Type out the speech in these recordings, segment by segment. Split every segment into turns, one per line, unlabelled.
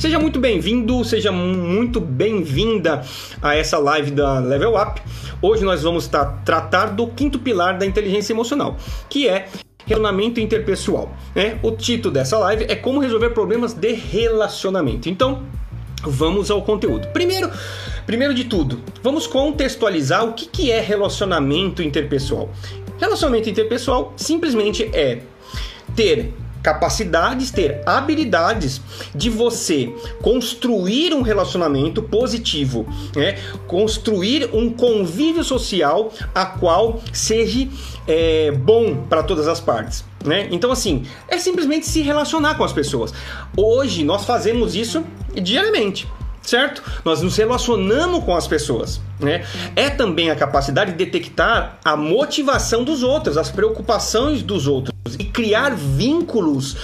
Seja muito bem-vindo, seja muito bem-vinda a essa live da Level Up. Hoje nós vamos tá, tratar do quinto pilar da inteligência emocional, que é relacionamento interpessoal. Né? O título dessa live é como resolver problemas de relacionamento. Então, vamos ao conteúdo. Primeiro, primeiro de tudo, vamos contextualizar o que, que é relacionamento interpessoal. Relacionamento interpessoal simplesmente é ter capacidades, ter habilidades de você construir um relacionamento positivo, né? construir um convívio social a qual seja é, bom para todas as partes. Né? Então, assim, é simplesmente se relacionar com as pessoas. Hoje nós fazemos isso diariamente certo? Nós nos relacionamos com as pessoas, né? É também a capacidade de detectar a motivação dos outros, as preocupações dos outros e criar vínculos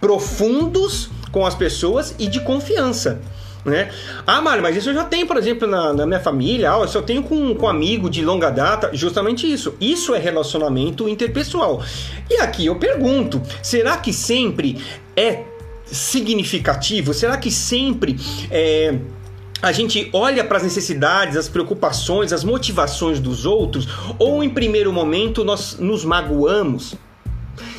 profundos com as pessoas e de confiança. Né? Ah, Mário, mas isso eu já tenho, por exemplo, na, na minha família, ah, eu tenho com, com amigo de longa data, justamente isso. Isso é relacionamento interpessoal. E aqui eu pergunto: será que sempre é significativo? Será que sempre é, a gente olha para as necessidades, as preocupações, as motivações dos outros? Ou em primeiro momento nós nos magoamos?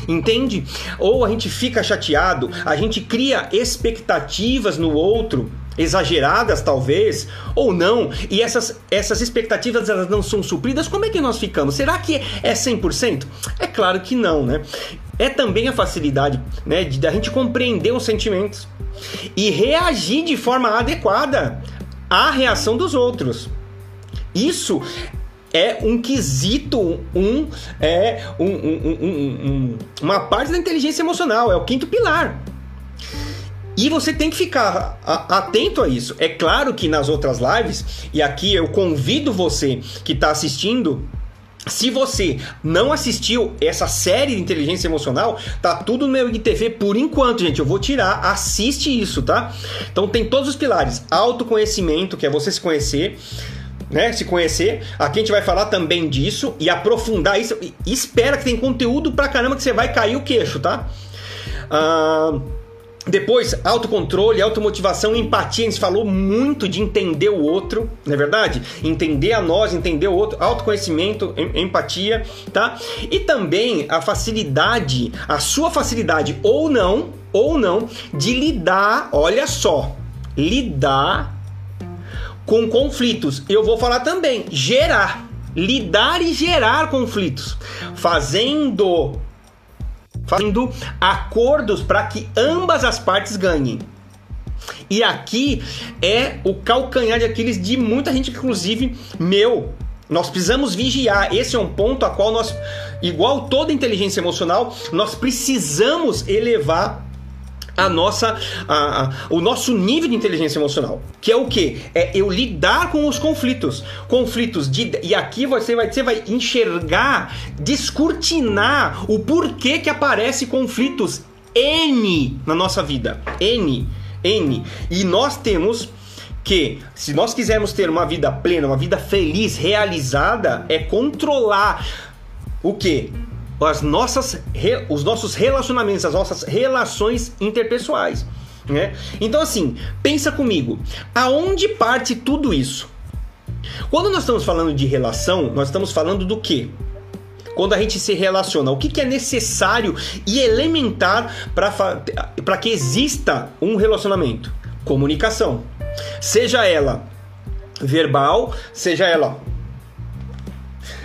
Entende? Ou a gente fica chateado, a gente cria expectativas no outro exageradas talvez ou não e essas, essas expectativas elas não são supridas como é que nós ficamos será que é 100% é claro que não né é também a facilidade né, de a gente compreender os sentimentos e reagir de forma adequada à reação dos outros. Isso é um quesito, um, é um, um, um, uma parte da inteligência emocional, é o quinto pilar. E você tem que ficar atento a isso. É claro que nas outras lives, e aqui eu convido você que está assistindo se você não assistiu essa série de inteligência emocional, tá tudo no meu IGTV por enquanto, gente. Eu vou tirar, assiste isso, tá? Então tem todos os pilares: autoconhecimento, que é você se conhecer, né? Se conhecer. Aqui a gente vai falar também disso e aprofundar isso. E espera que tem conteúdo pra caramba que você vai cair o queixo, tá? Ah. Uh depois, autocontrole, automotivação, empatia. A gente falou muito de entender o outro, não é verdade? Entender a nós, entender o outro, autoconhecimento, empatia, tá? E também a facilidade, a sua facilidade ou não, ou não, de lidar, olha só, lidar com conflitos. Eu vou falar também, gerar, lidar e gerar conflitos, fazendo fazendo acordos para que ambas as partes ganhem. E aqui é o calcanhar de Aquiles de muita gente, inclusive meu. Nós precisamos vigiar. Esse é um ponto a qual nós, igual toda inteligência emocional, nós precisamos elevar a nossa, a, a, o nosso nível de inteligência emocional, que é o que? É eu lidar com os conflitos, conflitos de e aqui você vai você vai enxergar, descortinar o porquê que aparece conflitos n na nossa vida, n, n, e nós temos que se nós quisermos ter uma vida plena, uma vida feliz, realizada, é controlar o que? As nossas, os nossos relacionamentos, as nossas relações interpessoais. Né? Então, assim, pensa comigo, aonde parte tudo isso? Quando nós estamos falando de relação, nós estamos falando do que? Quando a gente se relaciona, o que, que é necessário e elementar para que exista um relacionamento? Comunicação. Seja ela verbal, seja ela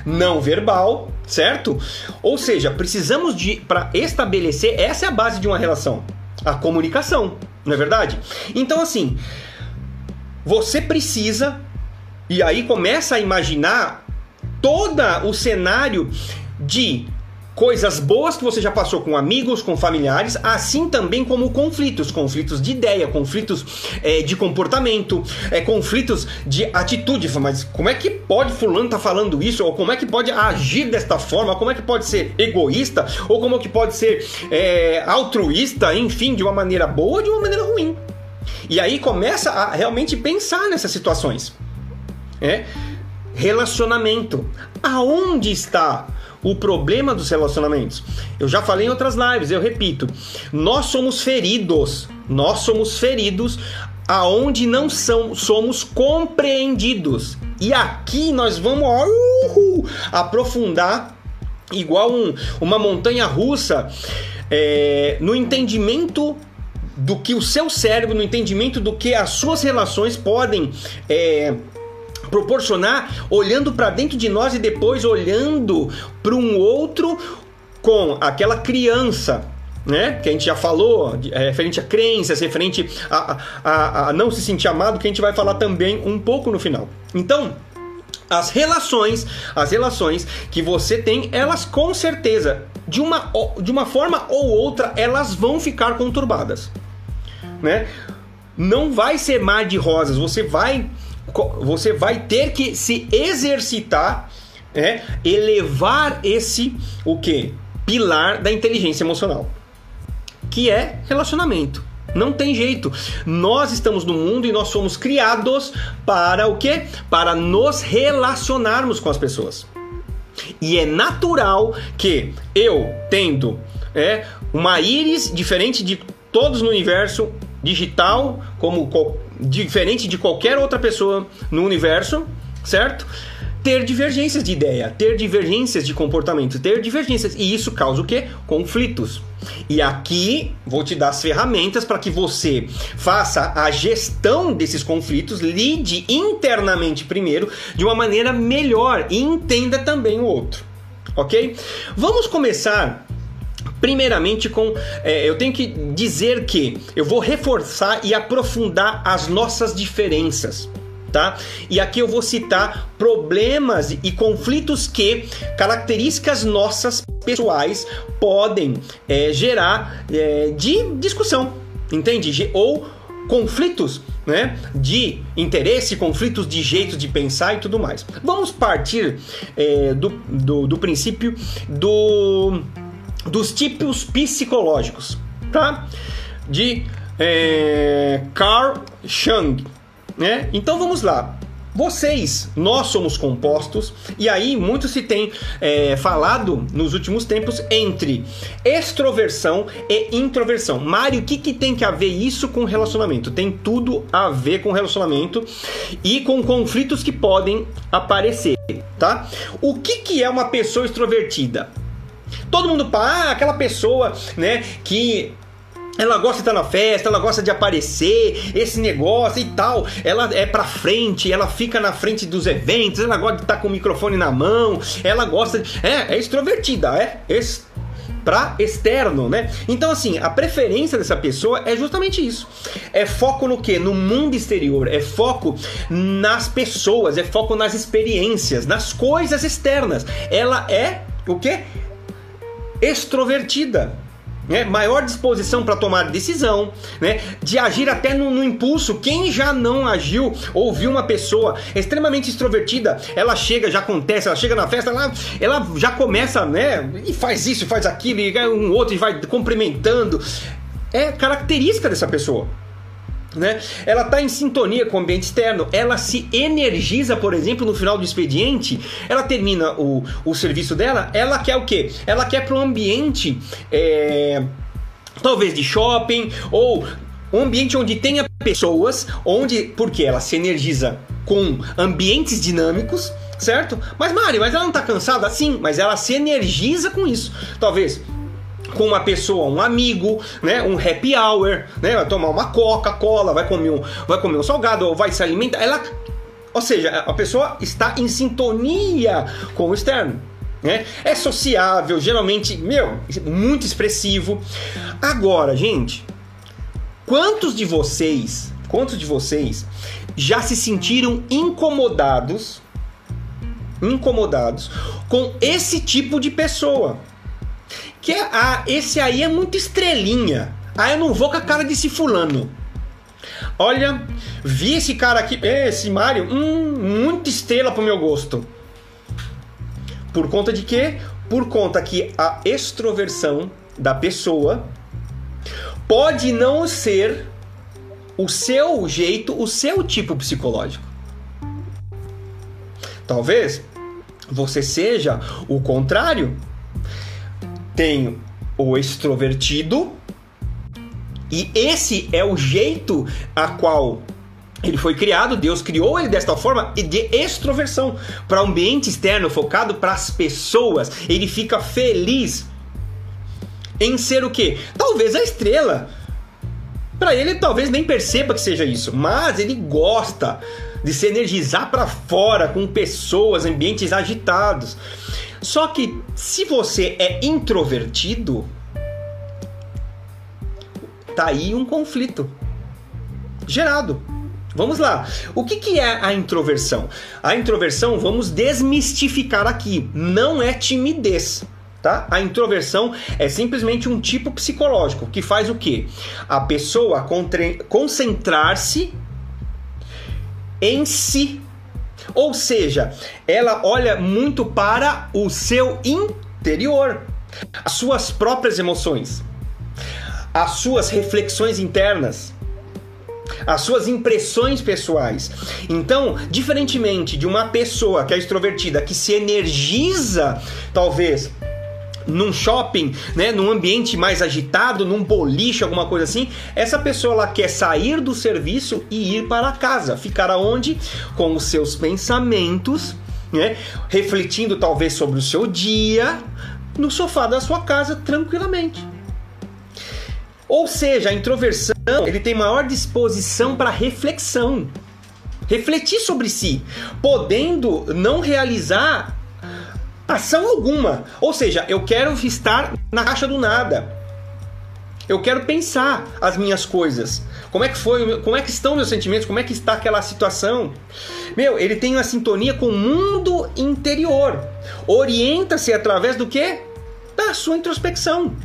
não verbal, certo? Ou seja, precisamos de para estabelecer essa é a base de uma relação, a comunicação, não é verdade? Então assim, você precisa e aí começa a imaginar todo o cenário de coisas boas que você já passou com amigos, com familiares, assim também como conflitos, conflitos de ideia, conflitos é, de comportamento, é, conflitos de atitude. Mas como é que pode fulano tá falando isso? Ou como é que pode agir desta forma? Como é que pode ser egoísta? Ou como é que pode ser é, altruísta? Enfim, de uma maneira boa ou de uma maneira ruim. E aí começa a realmente pensar nessas situações. É? Relacionamento. Aonde está o problema dos relacionamentos. Eu já falei em outras lives, eu repito. Nós somos feridos nós somos feridos aonde não são, somos compreendidos. E aqui nós vamos uh, aprofundar igual um, uma montanha russa é, no entendimento do que o seu cérebro, no entendimento do que as suas relações podem é, proporcionar, olhando para dentro de nós e depois olhando para um outro com aquela criança né? Que a gente já falou, é, referente a crenças, referente a, a, a não se sentir amado, que a gente vai falar também um pouco no final. Então, as relações, as relações que você tem, elas com certeza, de uma, de uma forma ou outra, elas vão ficar conturbadas, né? Não vai ser mar de rosas, você vai você vai ter que se exercitar, é, elevar esse o que? Pilar da inteligência emocional que é relacionamento. Não tem jeito. Nós estamos no mundo e nós somos criados para o quê? Para nos relacionarmos com as pessoas. E é natural que eu, tendo é, uma íris diferente de todos no universo digital, como diferente de qualquer outra pessoa no universo, certo? ter divergências de ideia, ter divergências de comportamento, ter divergências. E isso causa o quê? Conflitos. E aqui vou te dar as ferramentas para que você faça a gestão desses conflitos, lide internamente primeiro de uma maneira melhor e entenda também o outro. Ok? Vamos começar Primeiramente, com é, eu tenho que dizer que eu vou reforçar e aprofundar as nossas diferenças tá? E aqui eu vou citar problemas e conflitos que características nossas pessoais podem é, gerar é, de discussão, entende? Ou conflitos né, de interesse, conflitos de jeito de pensar e tudo mais. Vamos partir é, do, do, do, princípio do, dos tipos psicológicos, tá? De é, Carl Jung, né? Então vamos lá. Vocês, nós somos compostos, e aí muito se tem é, falado nos últimos tempos entre extroversão e introversão. Mário, o que, que tem que haver isso com relacionamento? Tem tudo a ver com relacionamento e com conflitos que podem aparecer, tá? O que, que é uma pessoa extrovertida? Todo mundo fala, ah, aquela pessoa, né, que ela gosta de estar na festa, ela gosta de aparecer, esse negócio e tal. Ela é pra frente, ela fica na frente dos eventos, ela gosta de estar com o microfone na mão, ela gosta de. É, é extrovertida, é. Ex para externo, né? Então assim, a preferência dessa pessoa é justamente isso. É foco no que? No mundo exterior, é foco nas pessoas, é foco nas experiências, nas coisas externas. Ela é o que? Extrovertida né? maior disposição para tomar decisão, né? de agir até no, no, impulso. Quem já não agiu ou viu uma pessoa extremamente extrovertida, ela chega, já acontece, ela chega na festa, ela, ela já começa, né? E faz isso, faz aquilo, e um outro e vai cumprimentando. É característica dessa pessoa. Né? Ela está em sintonia com o ambiente externo, ela se energiza, por exemplo, no final do expediente, ela termina o, o serviço dela, ela quer o quê? Ela quer para um ambiente, é, talvez de shopping, ou um ambiente onde tenha pessoas, onde, porque ela se energiza com ambientes dinâmicos, certo? Mas Mari, mas ela não está cansada? Sim, mas ela se energiza com isso. Talvez com uma pessoa, um amigo, né, um happy hour, né, vai tomar uma Coca-Cola, vai comer um, vai comer um salgado ou vai se alimentar, ela, ou seja, a pessoa está em sintonia com o externo. Né? É sociável, geralmente, meu, muito expressivo. Agora, gente, quantos de vocês, quantos de vocês já se sentiram incomodados, incomodados com esse tipo de pessoa? Que é, ah, esse aí é muito estrelinha. Ah, eu não vou com a cara desse fulano. Olha, vi esse cara aqui, esse Mario, hum, muita estrela pro meu gosto. Por conta de quê? Por conta que a extroversão da pessoa pode não ser o seu jeito, o seu tipo psicológico. Talvez você seja o contrário tenho o extrovertido E esse é o jeito a qual ele foi criado, Deus criou ele desta forma de extroversão para ambiente externo focado para as pessoas. Ele fica feliz em ser o quê? Talvez a estrela. Para ele, talvez nem perceba que seja isso, mas ele gosta de se energizar para fora com pessoas, ambientes agitados. Só que se você é introvertido, tá aí um conflito gerado. Vamos lá. O que, que é a introversão? A introversão, vamos desmistificar aqui, não é timidez. Tá? A introversão é simplesmente um tipo psicológico que faz o quê? A pessoa concentrar-se em si. Ou seja, ela olha muito para o seu interior, as suas próprias emoções, as suas reflexões internas as suas impressões pessoais. Então, diferentemente de uma pessoa que é extrovertida, que se energiza, talvez num shopping, né, num ambiente mais agitado, num boliche, alguma coisa assim, essa pessoa ela quer sair do serviço e ir para casa, ficar aonde? Com os seus pensamentos, né, refletindo talvez sobre o seu dia, no sofá da sua casa tranquilamente. Ou seja, a introversão ele tem maior disposição para reflexão, refletir sobre si, podendo não realizar ação alguma. Ou seja, eu quero estar na caixa do nada. Eu quero pensar as minhas coisas. Como é que foi? Como é que estão meus sentimentos? Como é que está aquela situação? Meu, ele tem uma sintonia com o mundo interior. Orienta-se através do que? Da sua introspecção.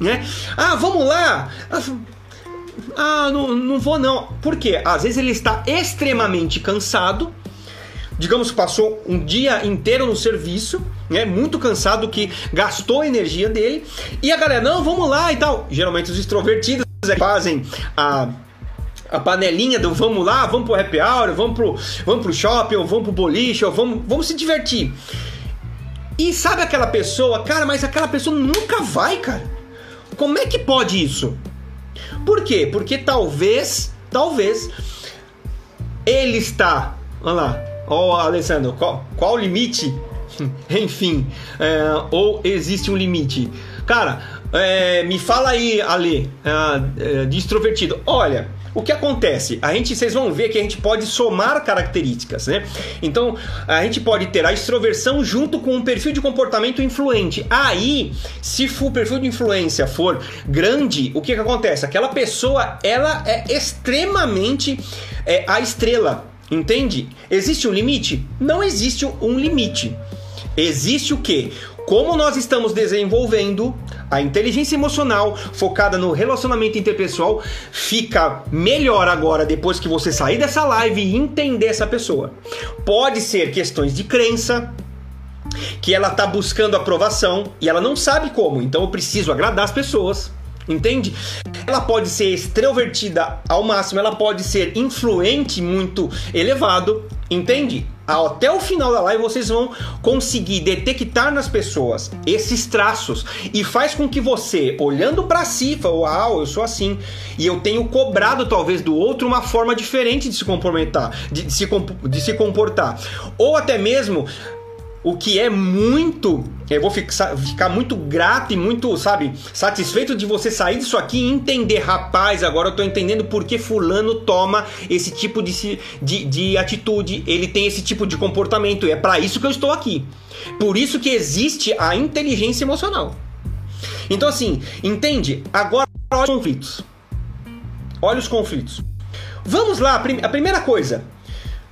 Né? Ah, vamos lá. Ah, não, não vou não. Por quê? Às vezes ele está extremamente cansado. Digamos que passou um dia inteiro no serviço, né? Muito cansado que gastou a energia dele. E a galera, não, vamos lá e tal. Geralmente os extrovertidos é fazem a a panelinha do vamos lá, vamos pro happy hour, vamos pro, vamos pro shopping, ou vamos pro boliche, ou vamos, vamos se divertir. E sabe aquela pessoa, cara, mas aquela pessoa nunca vai, cara. Como é que pode isso? Por quê? Porque talvez, talvez, ele está. Olha lá, ó, oh, Alessandro, qual, o limite? Enfim, é, ou existe um limite? Cara, é, me fala aí, Ale, é, de extrovertido. Olha, o que acontece? A gente, vocês vão ver que a gente pode somar características, né? Então, a gente pode ter a extroversão junto com um perfil de comportamento influente. Aí, se o perfil de influência for grande, o que, que acontece? Aquela pessoa, ela é extremamente é, a estrela, entende? Existe um limite? Não existe um limite. Existe o que? Como nós estamos desenvolvendo a inteligência emocional focada no relacionamento interpessoal fica melhor agora depois que você sair dessa live e entender essa pessoa. Pode ser questões de crença, que ela está buscando aprovação e ela não sabe como, então eu preciso agradar as pessoas. Entende? Ela pode ser extrovertida ao máximo, ela pode ser influente muito elevado, entende? até o final da live vocês vão conseguir detectar nas pessoas esses traços e faz com que você, olhando para si, fala, uau, eu sou assim, e eu tenho cobrado talvez do outro uma forma diferente de se comportar, de, de se, de se comportar, ou até mesmo o que é muito. Eu vou ficar, ficar muito grato e muito, sabe, satisfeito de você sair disso aqui e entender, rapaz, agora eu tô entendendo por que Fulano toma esse tipo de, de, de atitude, ele tem esse tipo de comportamento, e é para isso que eu estou aqui. Por isso que existe a inteligência emocional. Então, assim, entende? Agora, olha os conflitos. Olha os conflitos. Vamos lá, a primeira coisa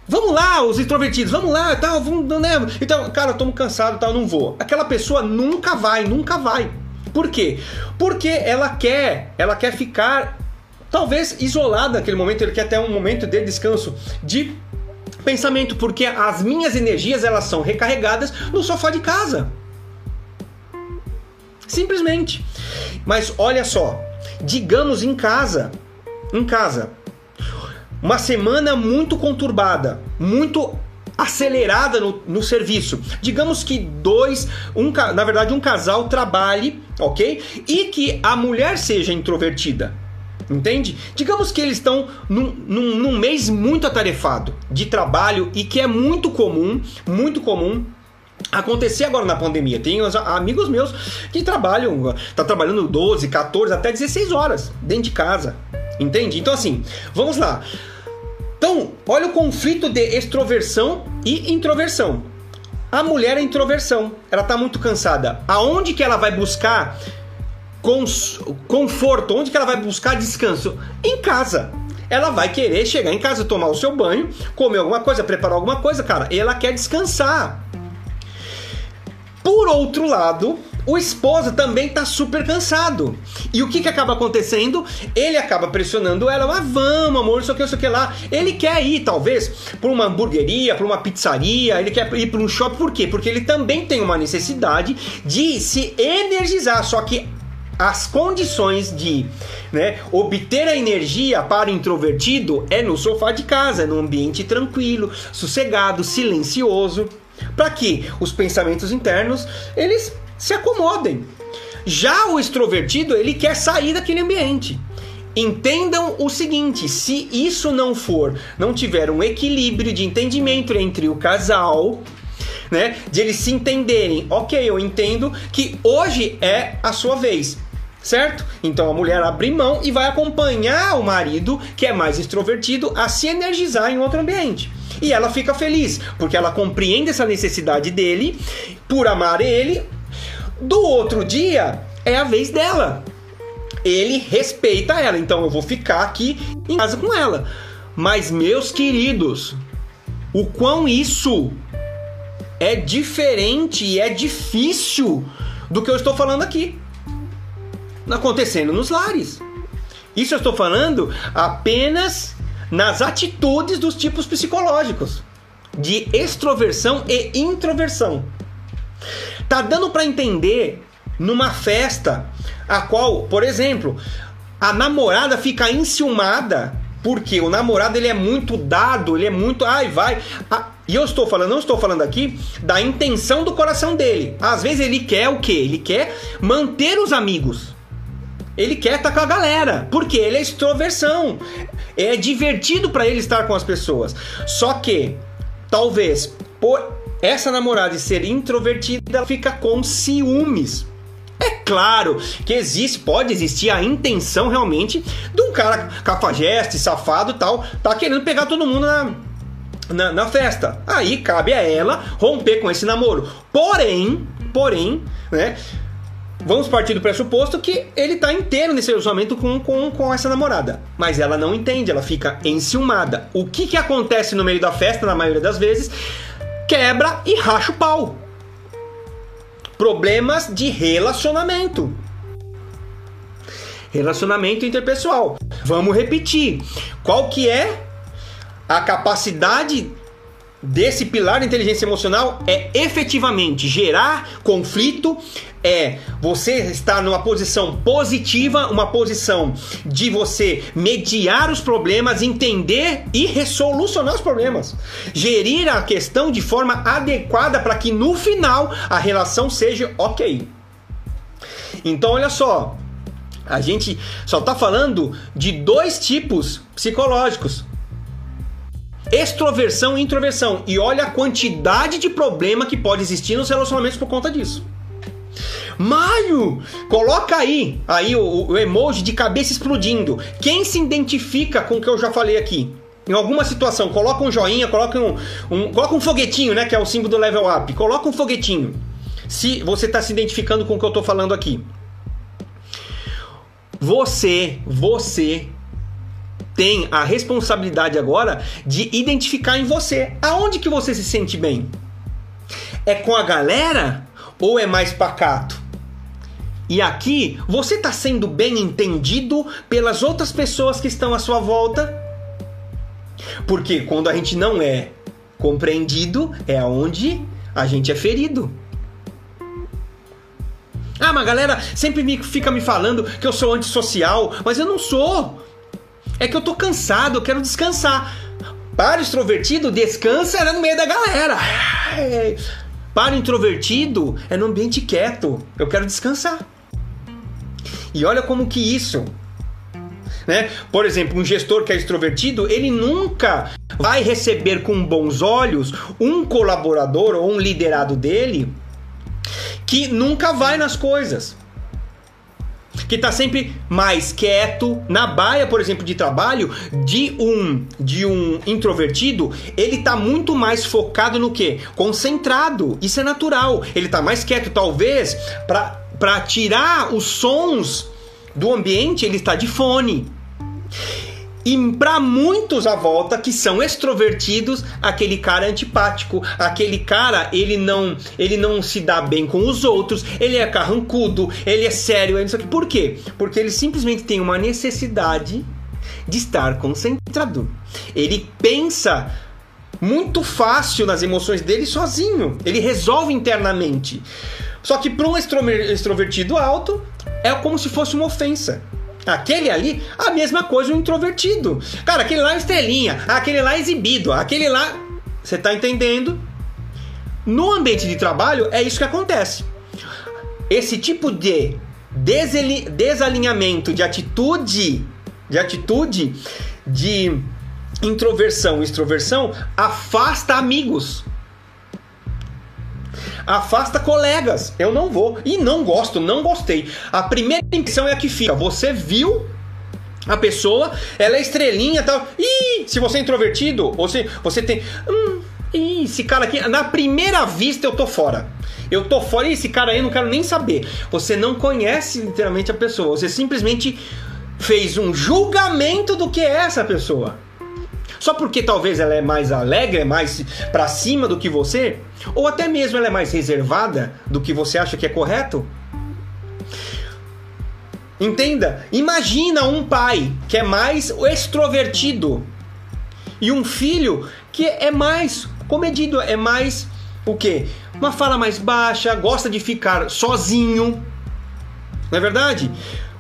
Vamos lá, os introvertidos, vamos lá, tal, vamos, né? Então, cara, eu tô cansado, tal, não vou. Aquela pessoa nunca vai, nunca vai. Por quê? Porque ela quer, ela quer ficar talvez isolada naquele momento, ele quer ter um momento de descanso, de pensamento, porque as minhas energias elas são recarregadas no sofá de casa. Simplesmente. Mas olha só, digamos em casa, em casa, uma semana muito conturbada, muito acelerada no, no serviço. Digamos que dois, um, na verdade, um casal trabalhe, ok? E que a mulher seja introvertida. Entende? Digamos que eles estão num, num, num mês muito atarefado de trabalho e que é muito comum, muito comum acontecer agora na pandemia. Tem amigos meus que trabalham, tá trabalhando 12, 14, até 16 horas dentro de casa. Entende? Então assim, vamos lá. Então, olha o conflito de extroversão e introversão. A mulher é introversão, ela tá muito cansada. Aonde que ela vai buscar conforto? Onde que ela vai buscar descanso? Em casa. Ela vai querer chegar em casa, tomar o seu banho, comer alguma coisa, preparar alguma coisa, cara. Ela quer descansar. Por outro lado, o esposo também tá super cansado. E o que que acaba acontecendo? Ele acaba pressionando ela, ah, vamos, amor, isso aqui, isso aqui lá. Ele quer ir, talvez, para uma hamburgueria, para uma pizzaria, ele quer ir para um shopping, por quê? Porque ele também tem uma necessidade de se energizar, só que as condições de né, obter a energia para o introvertido é no sofá de casa, é no ambiente tranquilo, sossegado, silencioso, para que os pensamentos internos eles se acomodem. Já o extrovertido ele quer sair daquele ambiente. Entendam o seguinte: se isso não for, não tiver um equilíbrio de entendimento entre o casal, né, de eles se entenderem, ok, eu entendo que hoje é a sua vez, certo? Então a mulher abre mão e vai acompanhar o marido, que é mais extrovertido, a se energizar em outro ambiente. E ela fica feliz, porque ela compreende essa necessidade dele, por amar ele. Do outro dia, é a vez dela. Ele respeita ela, então eu vou ficar aqui em casa com ela. Mas, meus queridos, o quão isso é diferente e é difícil do que eu estou falando aqui acontecendo nos lares. Isso eu estou falando apenas nas atitudes dos tipos psicológicos de extroversão e introversão. Tá dando para entender numa festa a qual, por exemplo, a namorada fica enciumada porque o namorado ele é muito dado, ele é muito, ai, vai. E eu estou falando, não estou falando aqui da intenção do coração dele. Às vezes ele quer o quê? Ele quer manter os amigos. Ele quer estar tá com a galera, porque ele é extroversão. É divertido para ele estar com as pessoas. Só que, talvez, por essa namorada ser introvertida, fica com ciúmes. É claro que existe, pode existir a intenção realmente de um cara cafajeste, safado tal, tá querendo pegar todo mundo na, na, na, festa. Aí cabe a ela romper com esse namoro. Porém, porém, né? Vamos partir do pressuposto que ele tá inteiro nesse relacionamento com, com, com essa namorada. Mas ela não entende, ela fica enciumada. O que, que acontece no meio da festa, na maioria das vezes? Quebra e racha o pau. Problemas de relacionamento. Relacionamento interpessoal. Vamos repetir. Qual que é a capacidade desse pilar da inteligência emocional é efetivamente gerar conflito, é você estar numa posição positiva, uma posição de você mediar os problemas, entender e resolucionar os problemas. Gerir a questão de forma adequada para que no final a relação seja ok. Então, olha só, a gente só está falando de dois tipos psicológicos extroversão e introversão. E olha a quantidade de problema que pode existir nos relacionamentos por conta disso. Maio, coloca aí, aí o, o, emoji de cabeça explodindo. Quem se identifica com o que eu já falei aqui? Em alguma situação, coloca um joinha, coloca um, um, coloca um foguetinho, né? Que é o símbolo do level up. Coloca um foguetinho. Se você está se identificando com o que eu estou falando aqui. Você, você tem a responsabilidade agora de identificar em você aonde que você se sente bem. É com a galera ou é mais pacato? E aqui você está sendo bem entendido pelas outras pessoas que estão à sua volta? Porque quando a gente não é compreendido, é aonde a gente é ferido. Ah, mas a galera sempre me, fica me falando que eu sou antissocial, mas eu não sou. É que eu tô cansado, eu quero descansar. Para extrovertido, descansa era no meio da galera. Para o introvertido, é no ambiente quieto. Eu quero descansar. E olha como que isso Né? Por exemplo, um gestor que é extrovertido, ele nunca vai receber com bons olhos um colaborador ou um liderado dele que nunca vai nas coisas que está sempre mais quieto. Na baia, por exemplo, de trabalho, de um de um introvertido, ele está muito mais focado no que? Concentrado. Isso é natural. Ele está mais quieto, talvez, para tirar os sons do ambiente, ele está de fone. E para muitos à volta que são extrovertidos, aquele cara é antipático, aquele cara ele não ele não se dá bem com os outros, ele é carrancudo, ele é sério, isso aqui. Por quê? Porque ele simplesmente tem uma necessidade de estar concentrado. Ele pensa muito fácil nas emoções dele sozinho. Ele resolve internamente. Só que para um extrovertido alto é como se fosse uma ofensa. Aquele ali, a mesma coisa, um introvertido. Cara, aquele lá é estrelinha, aquele lá é exibido, aquele lá. Você tá entendendo? No ambiente de trabalho, é isso que acontece. Esse tipo de desalinhamento de atitude, de atitude de introversão e extroversão afasta amigos afasta colegas. Eu não vou. E não gosto, não gostei. A primeira impressão é a que fica. Você viu a pessoa, ela é estrelinha e tal. E se você é introvertido, ou se você tem. Hum, ih, esse cara aqui, na primeira vista eu tô fora. Eu tô fora, e esse cara aí eu não quero nem saber. Você não conhece literalmente a pessoa, você simplesmente fez um julgamento do que é essa pessoa. Só porque talvez ela é mais alegre, é mais para cima do que você, ou até mesmo ela é mais reservada do que você acha que é correto? Entenda, imagina um pai que é mais extrovertido e um filho que é mais comedido, é mais o quê? Uma fala mais baixa, gosta de ficar sozinho. Não é verdade?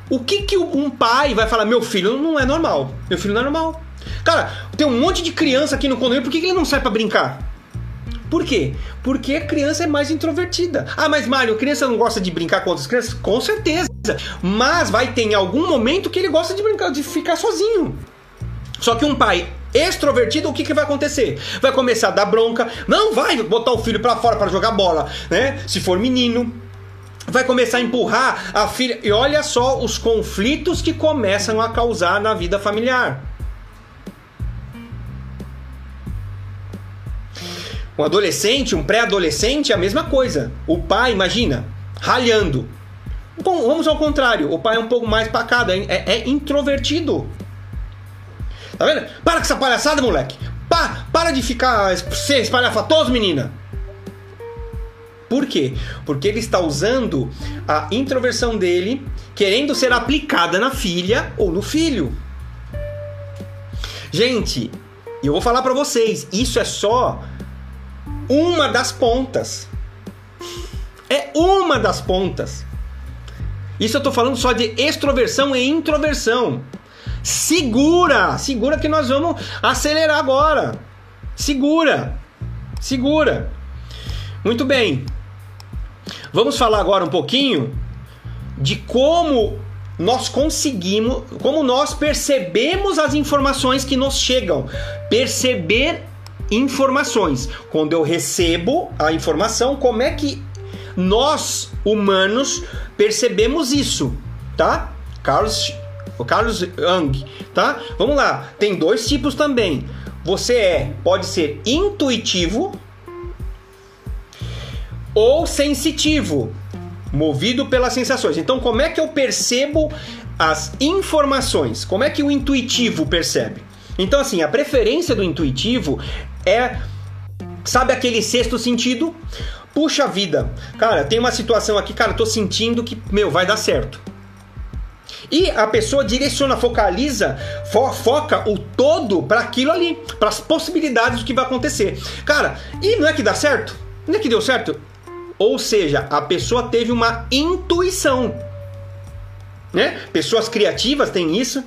O que que um pai vai falar? Meu filho não é normal. Meu filho não é normal. Cara, tem um monte de criança aqui no condomínio, por que, que ele não sai para brincar? Por quê? Porque a criança é mais introvertida. Ah, mas Mário, a criança não gosta de brincar com outras crianças? Com certeza. Mas vai ter em algum momento que ele gosta de brincar, de ficar sozinho. Só que um pai extrovertido, o que, que vai acontecer? Vai começar a dar bronca. Não vai botar o filho para fora para jogar bola, né? Se for menino, vai começar a empurrar a filha. E olha só os conflitos que começam a causar na vida familiar. Um adolescente, um pré-adolescente, é a mesma coisa. O pai, imagina, ralhando. Bom, vamos ao contrário. O pai é um pouco mais pacado, é, é introvertido. Tá vendo? Para com essa palhaçada, moleque. Pa, para de ficar ser espalhafatoso, menina. Por quê? Porque ele está usando a introversão dele, querendo ser aplicada na filha ou no filho. Gente, eu vou falar para vocês, isso é só uma das pontas. É uma das pontas. Isso eu tô falando só de extroversão e introversão. Segura, segura que nós vamos acelerar agora. Segura, segura. Muito bem. Vamos falar agora um pouquinho de como nós conseguimos, como nós percebemos as informações que nos chegam. Perceber informações. Quando eu recebo a informação, como é que nós, humanos, percebemos isso, tá? Carlos, o Carlos Young, tá? Vamos lá. Tem dois tipos também. Você é, pode ser intuitivo ou sensitivo, movido pelas sensações. Então, como é que eu percebo as informações? Como é que o intuitivo percebe? Então, assim, a preferência do intuitivo é. Sabe aquele sexto sentido? Puxa vida, cara, tem uma situação aqui, cara, tô sentindo que, meu, vai dar certo. E a pessoa direciona, focaliza, fo foca o todo para aquilo ali, para as possibilidades do que vai acontecer. Cara, e não é que dá certo? Não é que deu certo? Ou seja, a pessoa teve uma intuição. Né? Pessoas criativas têm isso.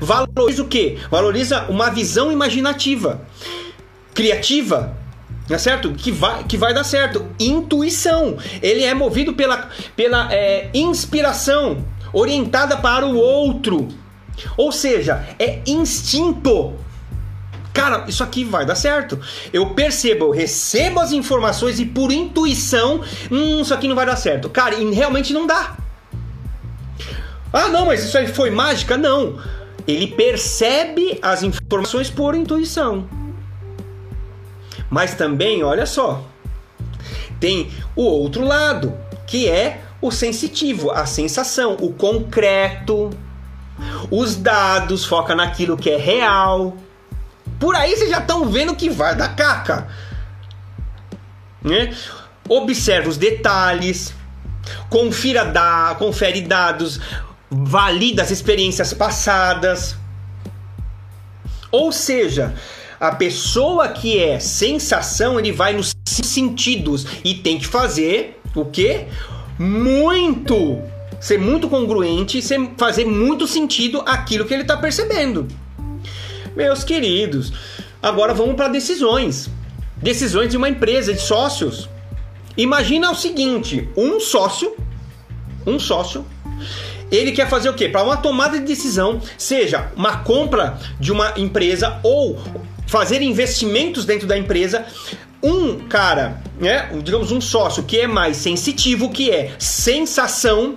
Valoriza o quê? Valoriza uma visão imaginativa, criativa, é certo? Que vai, que vai dar certo. Intuição. Ele é movido pela, pela é, inspiração, orientada para o outro. Ou seja, é instinto. Cara, isso aqui vai dar certo. Eu percebo, eu recebo as informações e por intuição, hum, isso aqui não vai dar certo. Cara, e realmente não dá. Ah, não, mas isso aí foi mágica? Não. Ele percebe as informações por intuição. Mas também, olha só, tem o outro lado, que é o sensitivo, a sensação, o concreto. Os dados foca naquilo que é real. Por aí vocês já estão vendo que vai dar caca. Né? Observa os detalhes, confira da, confere dados, valida as experiências passadas. Ou seja, a pessoa que é sensação, ele vai nos sentidos e tem que fazer o quê? Muito ser muito congruente, ser, fazer muito sentido aquilo que ele está percebendo. Meus queridos, agora vamos para decisões. Decisões de uma empresa, de sócios. Imagina o seguinte: um sócio, um sócio, ele quer fazer o quê? Para uma tomada de decisão, seja uma compra de uma empresa ou fazer investimentos dentro da empresa, um cara, né, digamos um sócio que é mais sensitivo, que é sensação,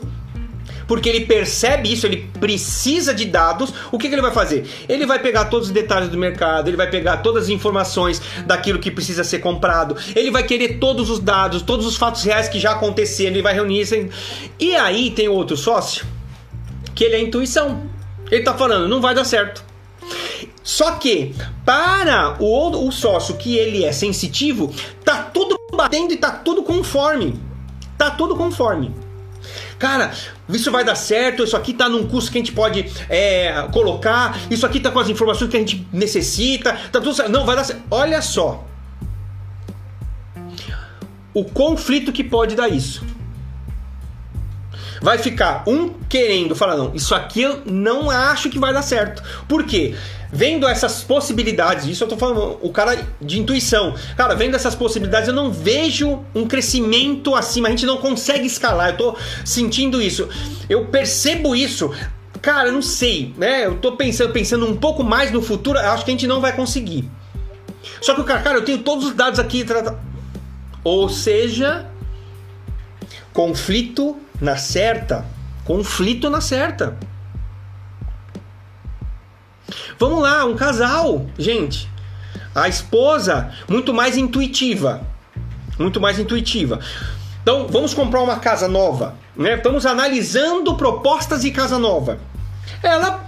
porque ele percebe isso, ele precisa de dados. O que, que, ele vai fazer? Ele vai pegar todos os detalhes do mercado, ele vai pegar todas as informações daquilo que precisa ser comprado, ele vai querer todos os dados, todos os fatos reais que já aconteceram, ele vai reunir isso. E aí tem outro sócio que ele é intuição. Ele tá falando, não vai dar certo. Só que para o, o sócio que ele é sensitivo, tá tudo batendo e tá tudo conforme. Tá tudo conforme. Cara, isso vai dar certo, isso aqui tá num custo que a gente pode é, colocar, isso aqui tá com as informações que a gente necessita, tá tudo certo. Não, vai dar certo. Olha só. O conflito que pode dar isso. Vai ficar um querendo falar, não, isso aqui eu não acho que vai dar certo. Por quê? Vendo essas possibilidades, isso eu tô falando, o cara de intuição. Cara, vendo essas possibilidades, eu não vejo um crescimento acima, a gente não consegue escalar. Eu tô sentindo isso. Eu percebo isso. Cara, eu não sei, né? Eu tô pensando, pensando um pouco mais no futuro, acho que a gente não vai conseguir. Só que o cara, cara, eu tenho todos os dados aqui. Ou seja, conflito na certa, conflito na certa. Vamos lá, um casal, gente. A esposa, muito mais intuitiva. Muito mais intuitiva. Então, vamos comprar uma casa nova. Né? Estamos analisando propostas de casa nova. Ela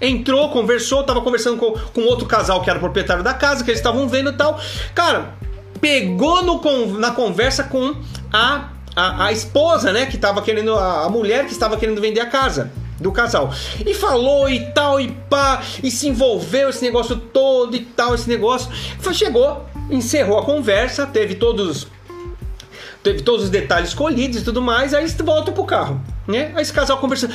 entrou, conversou, estava conversando com, com outro casal que era proprietário da casa, que eles estavam vendo e tal. Cara, pegou no, na conversa com a a, a esposa, né, que estava querendo, a, a mulher que estava querendo vender a casa do casal. E falou e tal, e pá, e se envolveu esse negócio todo e tal, esse negócio. Chegou, encerrou a conversa, teve todos teve todos os detalhes colhidos e tudo mais, aí volta pro carro, né? Aí esse casal conversando.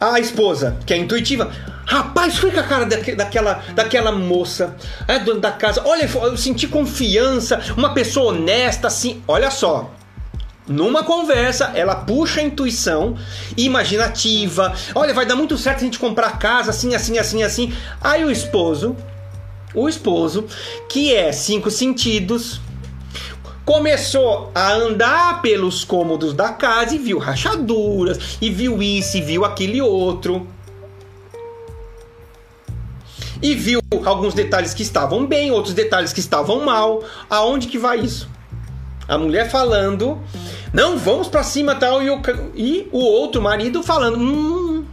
A esposa, que é intuitiva, rapaz, foi com a cara daquela, daquela moça, é dona da casa. Olha, eu senti confiança, uma pessoa honesta, assim. Olha só, numa conversa, ela puxa a intuição imaginativa. Olha, vai dar muito certo a gente comprar casa assim, assim, assim, assim. Aí o esposo, o esposo, que é cinco sentidos, começou a andar pelos cômodos da casa e viu rachaduras, e viu isso, e viu aquele outro. E viu alguns detalhes que estavam bem, outros detalhes que estavam mal. Aonde que vai isso? A mulher falando não, vamos para cima tal, e o, e o outro marido falando, hum,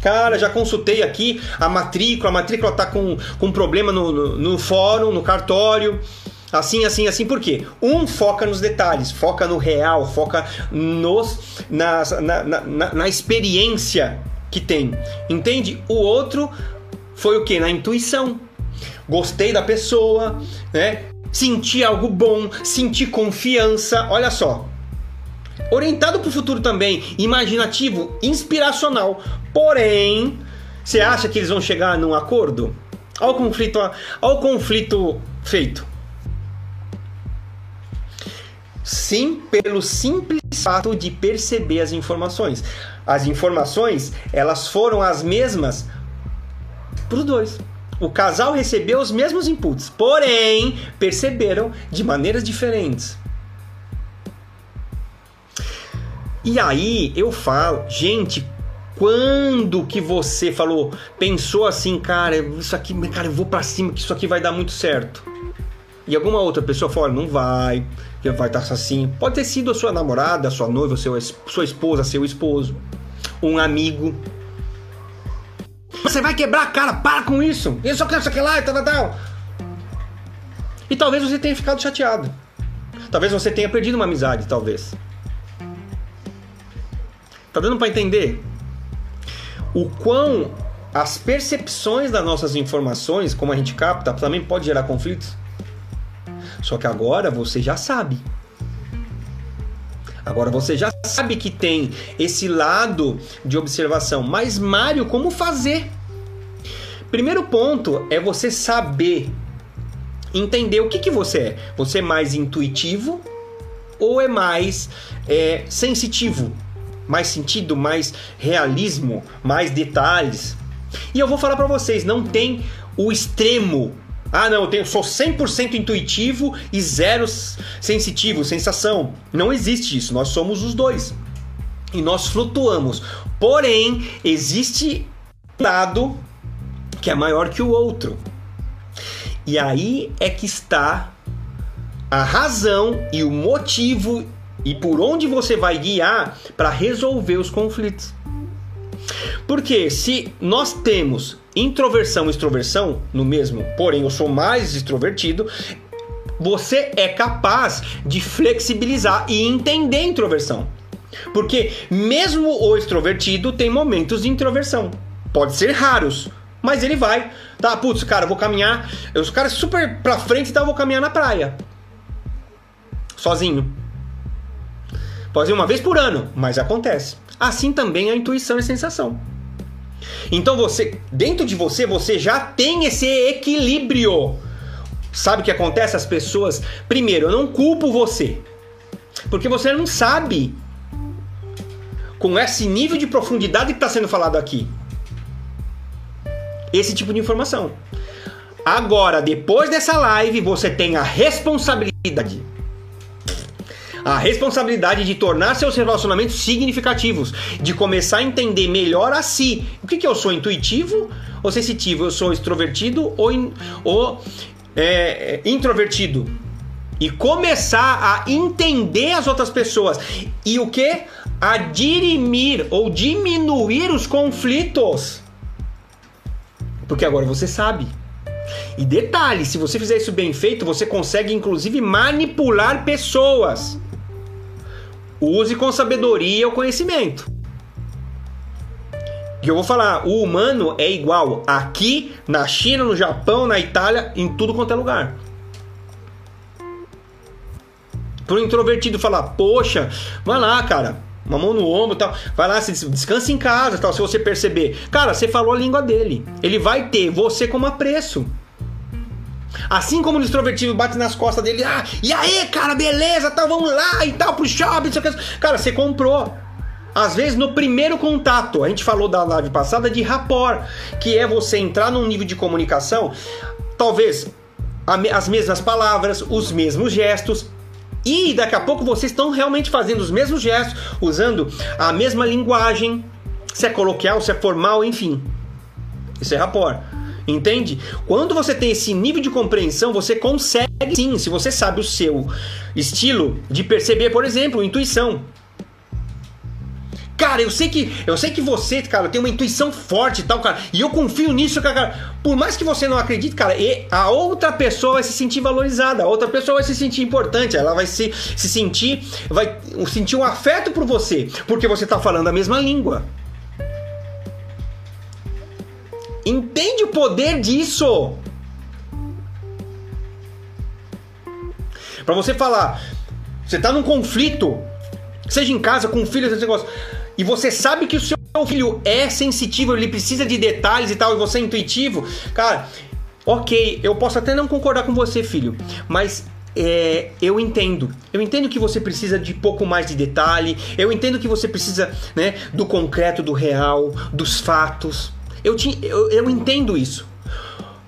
cara, já consultei aqui a matrícula, a matrícula tá com, com problema no, no, no fórum, no cartório, assim, assim, assim, por quê? Um foca nos detalhes, foca no real, foca nos, na, na, na, na experiência que tem, entende? O outro foi o que? Na intuição. Gostei da pessoa, né? Sentir algo bom, sentir confiança. Olha só. Orientado para o futuro também, imaginativo, inspiracional. Porém, você acha que eles vão chegar num acordo? Olha o conflito, olha o conflito feito. Sim, pelo simples fato de perceber as informações. As informações, elas foram as mesmas para os dois. O casal recebeu os mesmos inputs, porém perceberam de maneiras diferentes. E aí eu falo, gente, quando que você falou, pensou assim, cara, isso aqui, cara, eu vou para cima que isso aqui vai dar muito certo. E alguma outra pessoa fala, não vai, vai estar assim. Pode ter sido a sua namorada, a sua noiva, seu, sua esposa, seu esposo, um amigo. Você vai quebrar a cara, para com isso. Eu só quero isso aqui lá e tal, tal, tal. E talvez você tenha ficado chateado. Talvez você tenha perdido uma amizade, talvez. Tá dando para entender? O quão as percepções das nossas informações, como a gente capta, também pode gerar conflitos. Só que agora você já sabe. Agora você já sabe que tem esse lado de observação. Mas, Mário, como fazer? Primeiro ponto é você saber entender o que, que você é. Você é mais intuitivo ou é mais é, sensitivo? Mais sentido, mais realismo, mais detalhes. E eu vou falar para vocês, não tem o extremo ah, não, eu tenho, sou 100% intuitivo e zero sensitivo, sensação. Não existe isso, nós somos os dois. E nós flutuamos. Porém, existe um lado que é maior que o outro. E aí é que está a razão e o motivo e por onde você vai guiar para resolver os conflitos. Porque se nós temos introversão e extroversão no mesmo, porém eu sou mais extrovertido, você é capaz de flexibilizar e entender a introversão. Porque mesmo o extrovertido tem momentos de introversão. Pode ser raros, mas ele vai. Tá, putz, cara, vou caminhar. Os caras super pra frente, então eu vou caminhar na praia. Sozinho. Pode ser uma vez por ano, mas acontece. Assim também a intuição e sensação. Então você, dentro de você, você já tem esse equilíbrio. Sabe o que acontece? As pessoas, primeiro, eu não culpo você, porque você não sabe com esse nível de profundidade que está sendo falado aqui. Esse tipo de informação. Agora, depois dessa live, você tem a responsabilidade a responsabilidade de tornar seus relacionamentos significativos, de começar a entender melhor a si. O que, que eu sou, intuitivo ou sensitivo? Eu sou extrovertido ou, in, ou é, introvertido? E começar a entender as outras pessoas. E o que? A dirimir ou diminuir os conflitos. Porque agora você sabe. E detalhe, se você fizer isso bem feito, você consegue inclusive manipular pessoas. Use com sabedoria o conhecimento. E eu vou falar, o humano é igual aqui, na China, no Japão, na Itália, em tudo quanto é lugar. Para o introvertido falar, poxa, vai lá, cara, uma mão no ombro tal, vai lá, descansa em casa tal, se você perceber. Cara, você falou a língua dele. Ele vai ter você como apreço. Assim como o extrovertido bate nas costas dele, ah, e aí, cara, beleza, tal, vamos lá e tal, pro shopping, o. Cara, você comprou. Às vezes, no primeiro contato, a gente falou da live passada de rapport, que é você entrar num nível de comunicação, talvez as mesmas palavras, os mesmos gestos, e daqui a pouco vocês estão realmente fazendo os mesmos gestos, usando a mesma linguagem, se é coloquial, se é formal, enfim. Isso é rapport. Entende? Quando você tem esse nível de compreensão, você consegue sim, se você sabe o seu estilo de perceber, por exemplo, intuição. Cara, eu sei que eu sei que você, cara, tem uma intuição forte e tal, cara. E eu confio nisso, cara. Por mais que você não acredite, cara, a outra pessoa vai se sentir valorizada, a outra pessoa vai se sentir importante, ela vai se, se sentir, vai sentir um afeto por você, porque você tá falando a mesma língua. Entende o poder disso? Para você falar, você tá num conflito, seja em casa, com filhos, esse negócio, e você sabe que o seu filho é sensitivo, ele precisa de detalhes e tal, e você é intuitivo, cara, ok, eu posso até não concordar com você, filho, mas é, eu entendo. Eu entendo que você precisa de pouco mais de detalhe. Eu entendo que você precisa né, do concreto, do real, dos fatos. Eu, te, eu, eu entendo isso.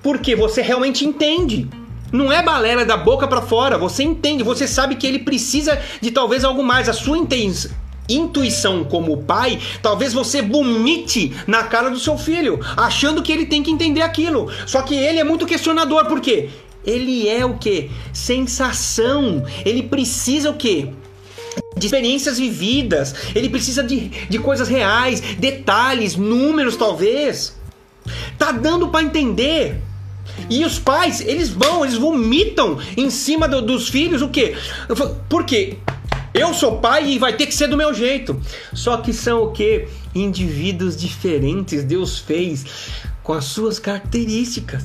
Porque você realmente entende. Não é balela da boca para fora. Você entende, você sabe que ele precisa de talvez algo mais. A sua intenção intuição como pai, talvez você vomite na cara do seu filho, achando que ele tem que entender aquilo. Só que ele é muito questionador, por quê? Ele é o que? Sensação. Ele precisa o quê? De experiências vividas. Ele precisa de, de coisas reais, detalhes, números talvez. Tá dando para entender. E os pais, eles vão, eles vomitam em cima do, dos filhos o quê? Por quê? Eu sou pai e vai ter que ser do meu jeito. Só que são o quê? Indivíduos diferentes. Deus fez com as suas características.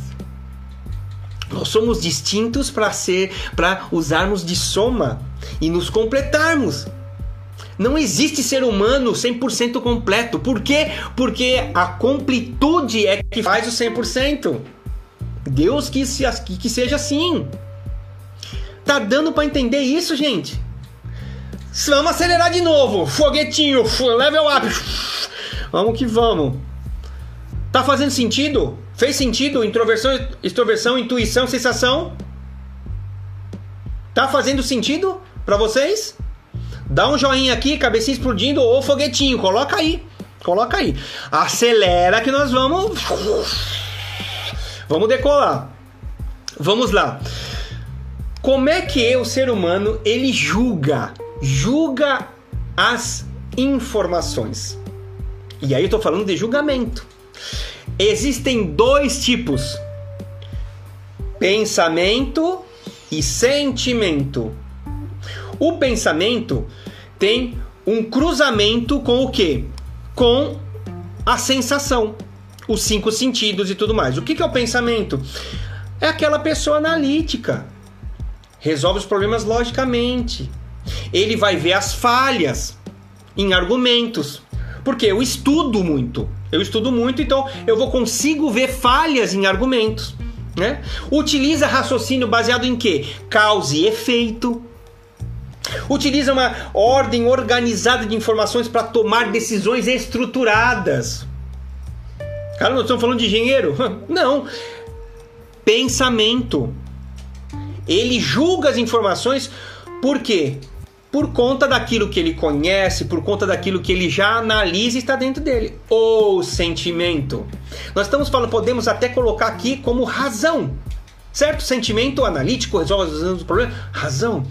Nós somos distintos para ser, para usarmos de soma e nos completarmos. Não existe ser humano 100% completo. Por quê? Porque a completude é que faz o 100%. Deus quis que seja assim. Tá dando para entender isso, gente? Vamos acelerar de novo. Foguetinho, level up. Vamos que vamos. Tá fazendo sentido? Fez sentido? Introversão, extroversão, intuição, sensação? Tá fazendo sentido para vocês? Dá um joinha aqui, cabecinha explodindo ou foguetinho, coloca aí. Coloca aí. Acelera que nós vamos Vamos decolar. Vamos lá. Como é que o ser humano ele julga, julga as informações? E aí eu tô falando de julgamento. Existem dois tipos: pensamento e sentimento. O pensamento tem um cruzamento com o que? Com a sensação, os cinco sentidos e tudo mais. O que é o pensamento? É aquela pessoa analítica, resolve os problemas logicamente. Ele vai ver as falhas em argumentos, porque eu estudo muito. Eu estudo muito, então eu vou consigo ver falhas em argumentos. Né? Utiliza raciocínio baseado em quê? Causa e efeito. Utiliza uma ordem organizada de informações para tomar decisões estruturadas. Cara, nós estamos falando de engenheiro? Não. Pensamento. Ele julga as informações por quê? por conta daquilo que ele conhece, por conta daquilo que ele já analisa e está dentro dele. O sentimento. Nós estamos falando, podemos até colocar aqui como razão. Certo? Sentimento analítico resolve os problemas. Razão.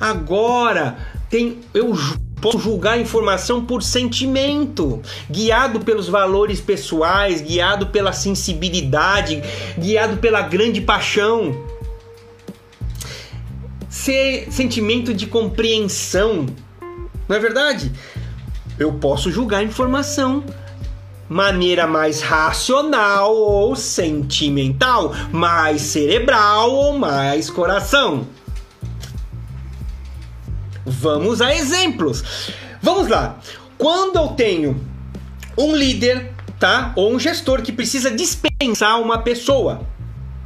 Agora, tem eu posso julgar a informação por sentimento, guiado pelos valores pessoais, guiado pela sensibilidade, guiado pela grande paixão ser sentimento de compreensão. Não é verdade? Eu posso julgar a informação maneira mais racional ou sentimental, mais cerebral ou mais coração. Vamos a exemplos. Vamos lá. Quando eu tenho um líder, tá? Ou um gestor que precisa dispensar uma pessoa,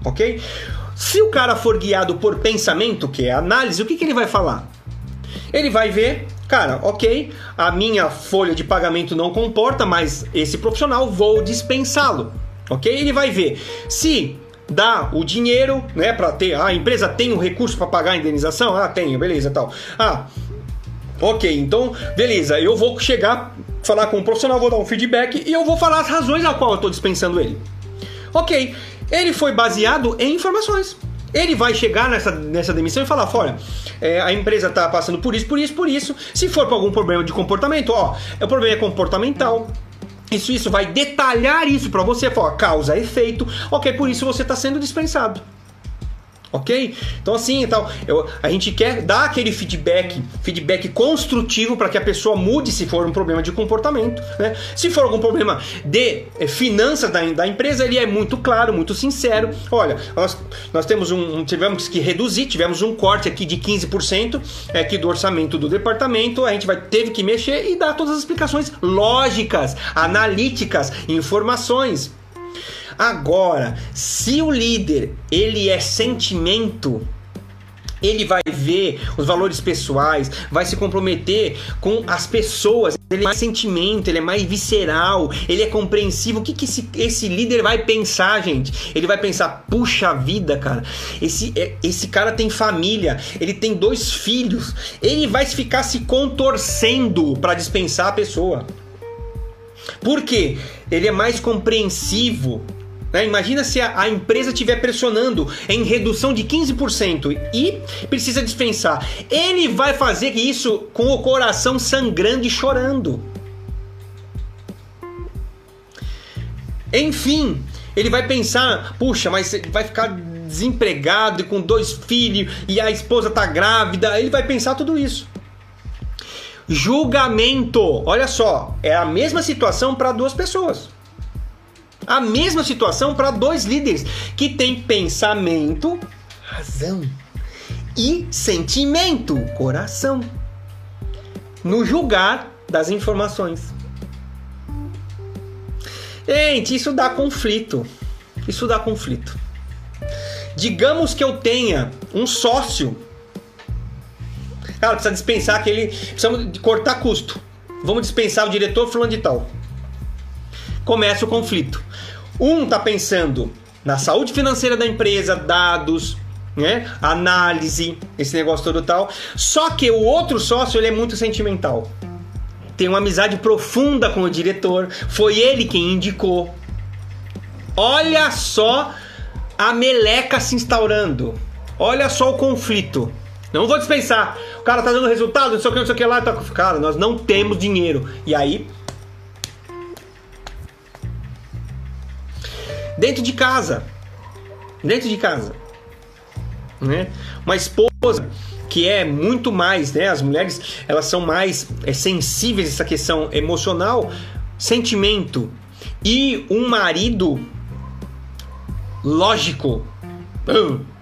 ok? Se o cara for guiado por pensamento, que é análise, o que, que ele vai falar? Ele vai ver, cara, ok, a minha folha de pagamento não comporta, mas esse profissional vou dispensá-lo, ok? Ele vai ver se dá o dinheiro, né, para ter, ah, a empresa tem o recurso para pagar a indenização, ah, tem, beleza, tal. Ah, ok, então, beleza, eu vou chegar, falar com o profissional, vou dar um feedback e eu vou falar as razões ao qual eu estou dispensando ele. Ok, ele foi baseado em informações. Ele vai chegar nessa, nessa demissão e falar: olha, é, a empresa está passando por isso, por isso, por isso. Se for por algum problema de comportamento, ó, o problema é comportamental. Isso, isso vai detalhar isso para você, falar causa, efeito. Ok, por isso você está sendo dispensado ok? Então assim, então, eu, a gente quer dar aquele feedback, feedback construtivo para que a pessoa mude se for um problema de comportamento, né? Se for algum problema de é, finanças da, da empresa, ele é muito claro, muito sincero. Olha, nós, nós temos um, tivemos que reduzir, tivemos um corte aqui de 15% é, aqui do orçamento do departamento, a gente vai teve que mexer e dar todas as explicações lógicas, analíticas, informações. Agora, se o líder ele é sentimento, ele vai ver os valores pessoais, vai se comprometer com as pessoas. Ele é mais sentimento, ele é mais visceral, ele é compreensivo. O que, que esse, esse líder vai pensar, gente? Ele vai pensar: puxa vida, cara, esse, é, esse cara tem família, ele tem dois filhos, ele vai ficar se contorcendo para dispensar a pessoa. Por quê? Ele é mais compreensivo né? Imagina se a, a empresa estiver pressionando em redução de 15% e precisa dispensar. Ele vai fazer isso com o coração sangrando e chorando. Enfim, ele vai pensar: puxa, mas vai ficar desempregado e com dois filhos e a esposa tá grávida. Ele vai pensar tudo isso. Julgamento. Olha só, é a mesma situação para duas pessoas. A mesma situação para dois líderes que têm pensamento, razão e sentimento, coração, no julgar das informações. Gente, isso dá conflito. Isso dá conflito. Digamos que eu tenha um sócio. Cara, precisa dispensar aquele. Precisamos cortar custo. Vamos dispensar o diretor fulano de tal. Começa o conflito. Um está pensando na saúde financeira da empresa, dados, né? Análise, esse negócio todo tal. Só que o outro sócio ele é muito sentimental. Tem uma amizade profunda com o diretor, foi ele quem indicou. Olha só a meleca se instaurando. Olha só o conflito. Não vou dispensar. O cara tá dando resultado, não sei o que, não sei o que lá. Tá... Cara, nós não temos dinheiro. E aí, dentro de casa. Dentro de casa. Né? Uma esposa que é muito mais, né? As mulheres elas são mais é, sensíveis a essa questão emocional, sentimento e um marido lógico,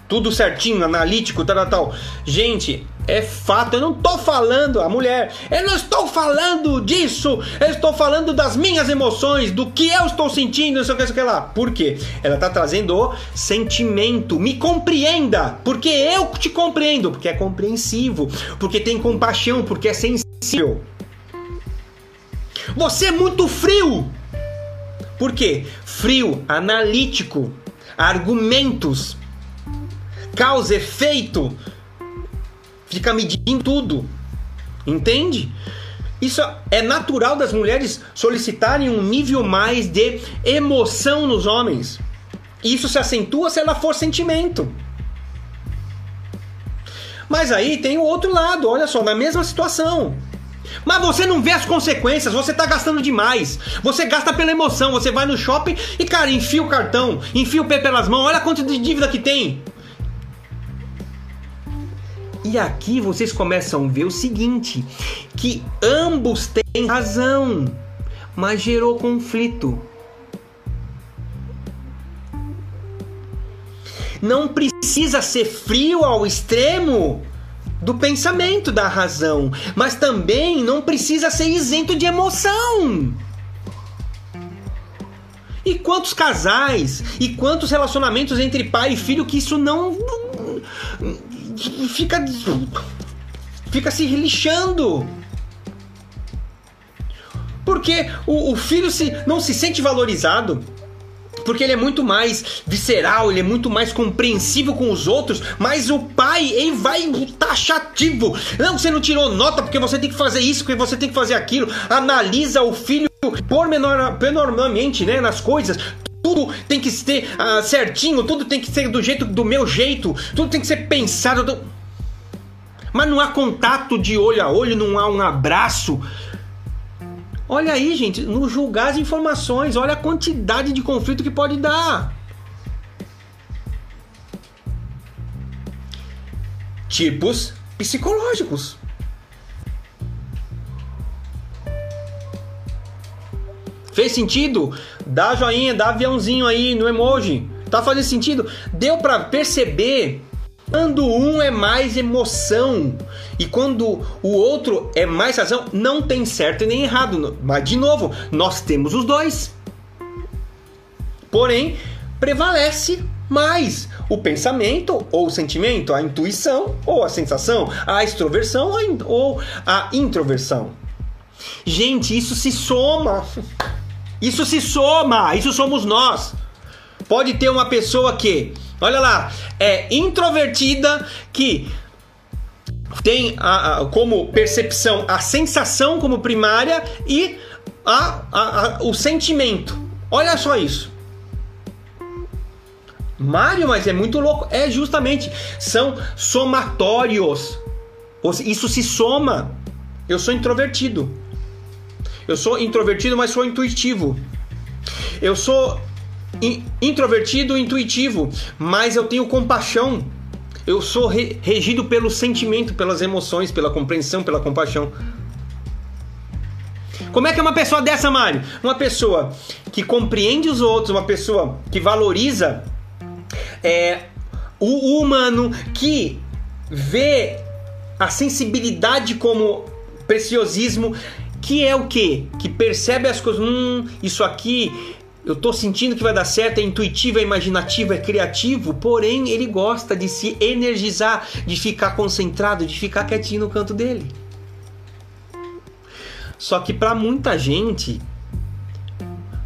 tudo certinho, analítico, tal, tal. Gente, é fato, eu não estou falando, a mulher, eu não estou falando disso, eu estou falando das minhas emoções, do que eu estou sentindo, não sei o que, não sei o que lá. Por quê? Ela está trazendo o sentimento. Me compreenda, porque eu te compreendo, porque é compreensivo, porque tem compaixão, porque é sensível. Você é muito frio. Por quê? Frio, analítico, argumentos, causa, efeito fica medindo tudo. Entende? Isso é natural das mulheres solicitarem um nível mais de emoção nos homens. Isso se acentua se ela for sentimento. Mas aí tem o outro lado, olha só, na mesma situação. Mas você não vê as consequências, você está gastando demais. Você gasta pela emoção, você vai no shopping e, cara, enfia o cartão, enfia o pé pelas mãos, olha quanto de dívida que tem. E aqui vocês começam a ver o seguinte: que ambos têm razão, mas gerou conflito. Não precisa ser frio ao extremo do pensamento da razão, mas também não precisa ser isento de emoção. E quantos casais e quantos relacionamentos entre pai e filho que isso não fica fica se lixando. Porque o, o filho se, não se sente valorizado porque ele é muito mais visceral, ele é muito mais compreensivo com os outros, mas o pai, ele vai taxativo. Não, você não tirou nota porque você tem que fazer isso, porque você tem que fazer aquilo. Analisa o filho pormenoramente, né, nas coisas tudo tem que ser uh, certinho, tudo tem que ser do jeito do meu jeito, tudo tem que ser pensado. Do... Mas não há contato de olho a olho, não há um abraço. Olha aí, gente, no julgar as informações, olha a quantidade de conflito que pode dar. Tipos psicológicos. Fez sentido? Dá joinha, dá aviãozinho aí no emoji. Tá fazendo sentido? Deu para perceber quando um é mais emoção e quando o outro é mais razão, não tem certo e nem errado. Mas de novo, nós temos os dois. Porém, prevalece Mas o pensamento ou o sentimento, a intuição ou a sensação, a extroversão ou a introversão. Gente, isso se soma. Isso se soma. Isso somos nós. Pode ter uma pessoa que, olha lá, é introvertida que tem a, a, como percepção a sensação como primária e a, o sentimento. Olha só isso. Mário, mas é muito louco. É justamente, são somatórios. Isso se soma. Eu sou introvertido. Eu sou introvertido, mas sou intuitivo. Eu sou in introvertido, intuitivo, mas eu tenho compaixão. Eu sou re regido pelo sentimento, pelas emoções, pela compreensão, pela compaixão. Como é que é uma pessoa dessa, Mário? Uma pessoa que compreende os outros, uma pessoa que valoriza é, o humano, que vê a sensibilidade como preciosismo, que é o que? Que percebe as coisas, hum, isso aqui eu tô sentindo que vai dar certo, é intuitivo, é imaginativo, é criativo, porém ele gosta de se energizar, de ficar concentrado, de ficar quietinho no canto dele. Só que para muita gente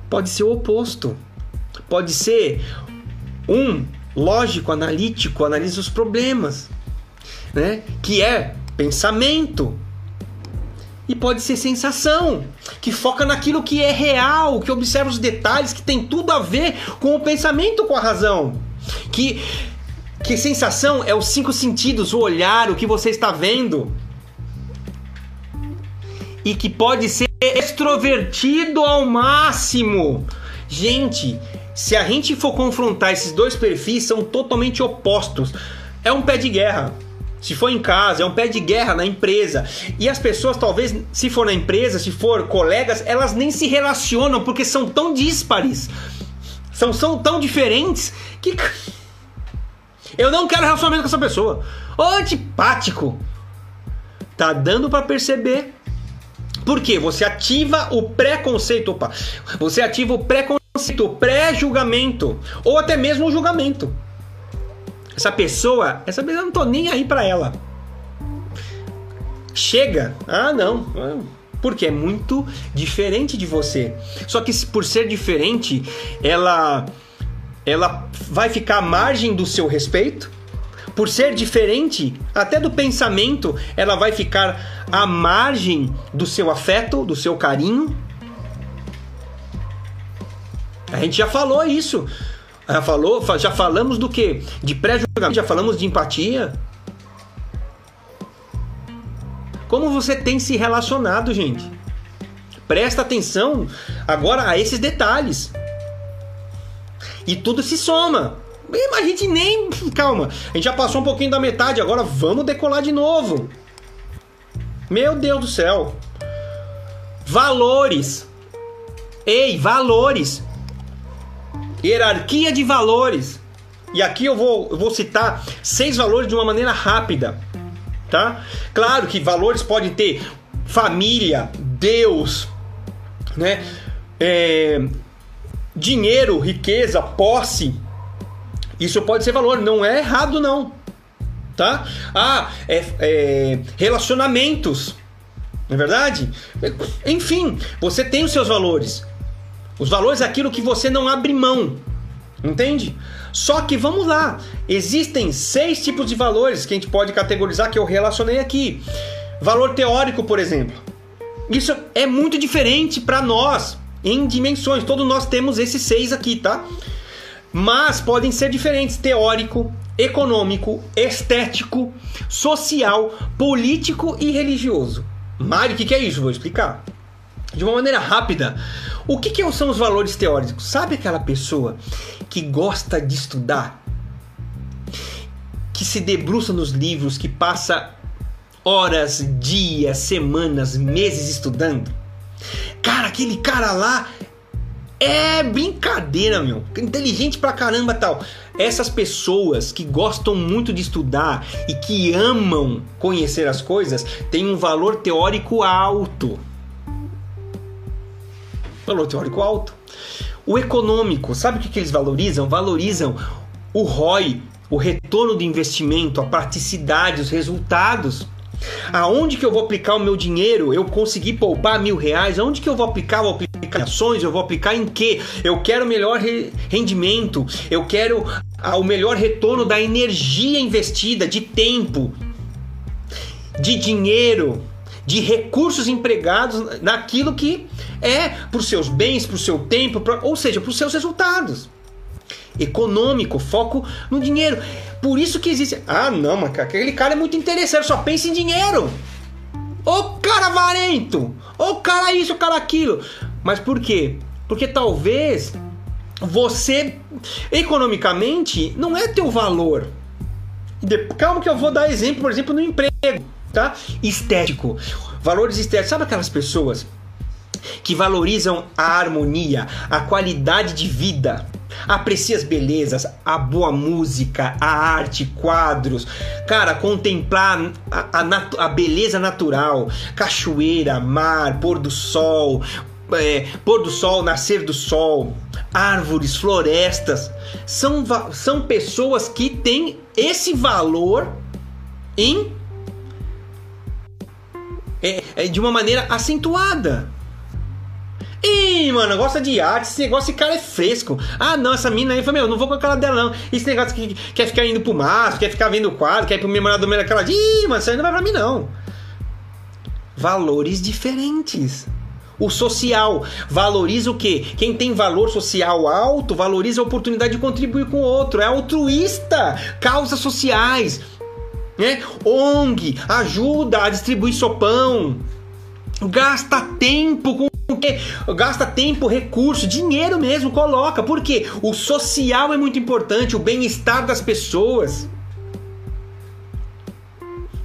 pode ser o oposto. Pode ser um lógico, analítico, analisa os problemas, né? Que é pensamento. E pode ser sensação, que foca naquilo que é real, que observa os detalhes, que tem tudo a ver com o pensamento, com a razão. Que que sensação é os cinco sentidos, o olhar, o que você está vendo. E que pode ser extrovertido ao máximo. Gente, se a gente for confrontar esses dois perfis, são totalmente opostos. É um pé de guerra. Se for em casa, é um pé de guerra na empresa. E as pessoas, talvez, se for na empresa, se for colegas, elas nem se relacionam porque são tão díspares, são, são tão diferentes que. Eu não quero relacionamento com essa pessoa. Ô, antipático! Tá dando para perceber. Por quê? Você ativa o preconceito. Opa! Você ativa o preconceito, o pré-julgamento. Ou até mesmo o julgamento. Essa pessoa, essa pessoa eu não tô nem aí para ela. Chega. Ah, não. Porque é muito diferente de você. Só que por ser diferente, ela ela vai ficar à margem do seu respeito. Por ser diferente, até do pensamento, ela vai ficar à margem do seu afeto, do seu carinho. A gente já falou isso. Já falou, já falamos do que? De pré-julgamento, já falamos de empatia. Como você tem se relacionado, gente? Presta atenção agora a esses detalhes. E tudo se soma. A gente nem. Calma, a gente já passou um pouquinho da metade, agora vamos decolar de novo. Meu Deus do céu. Valores. Ei, valores hierarquia de valores. E aqui eu vou, eu vou citar seis valores de uma maneira rápida, tá? Claro que valores podem ter família, Deus, né? É, dinheiro, riqueza, posse. Isso pode ser valor, não é errado não, tá? Ah, é, é, relacionamentos, não é verdade? Enfim, você tem os seus valores. Os valores é aquilo que você não abre mão. Entende? Só que vamos lá, existem seis tipos de valores que a gente pode categorizar que eu relacionei aqui. Valor teórico, por exemplo. Isso é muito diferente para nós em dimensões. Todos nós temos esses seis aqui, tá? Mas podem ser diferentes: teórico, econômico, estético, social, político e religioso. Mário, o que é isso? Vou explicar. De uma maneira rápida, o que, que são os valores teóricos? Sabe aquela pessoa que gosta de estudar, que se debruça nos livros, que passa horas, dias, semanas, meses estudando? Cara, aquele cara lá é brincadeira, meu. Inteligente pra caramba tal. Essas pessoas que gostam muito de estudar e que amam conhecer as coisas têm um valor teórico alto valor teórico alto. O econômico, sabe o que, eles valorizam? Valorizam o ROI, o retorno do investimento, a praticidade, os resultados. Aonde que eu vou aplicar o meu dinheiro? Eu consegui poupar mil reais? Aonde que eu vou aplicar? Vou aplicar em ações? Eu vou aplicar em quê? Eu quero melhor rendimento. Eu quero o melhor retorno da energia investida, de tempo, de dinheiro, de recursos empregados naquilo que é para os seus bens, para o seu tempo, pra, ou seja, para os seus resultados. Econômico, foco no dinheiro. Por isso que existe. Ah, não, mas aquele cara é muito interessante, só pensa em dinheiro. Ô cara avarento! Ô cara isso, ô cara aquilo! Mas por quê? Porque talvez você, economicamente, não é teu valor. Calma que eu vou dar exemplo, por exemplo, no emprego, tá? Estético. Valores estéticos. Sabe aquelas pessoas que valorizam a harmonia, a qualidade de vida, aprecia as belezas, a boa música, a arte, quadros, cara, contemplar a, a, a beleza natural, cachoeira, mar, pôr do sol, é, pôr do sol, nascer do sol, árvores, florestas, são, são pessoas que têm esse valor em é, é, de uma maneira acentuada. Ih, mano, gosta de arte, esse negócio, esse cara é fresco. Ah, não, essa mina aí, meu, não vou com a cara dela, não. Esse negócio que quer ficar indo pro maço, quer ficar vendo o quadro, quer ir pro memorável do aquela. Ih, mano, isso aí não vai pra mim, não. Valores diferentes. O social valoriza o quê? Quem tem valor social alto valoriza a oportunidade de contribuir com o outro, é altruísta, causas sociais, né? ONG, ajuda a distribuir sopão, gasta tempo com gasta tempo, recurso, dinheiro mesmo, coloca. Porque o social é muito importante, o bem-estar das pessoas.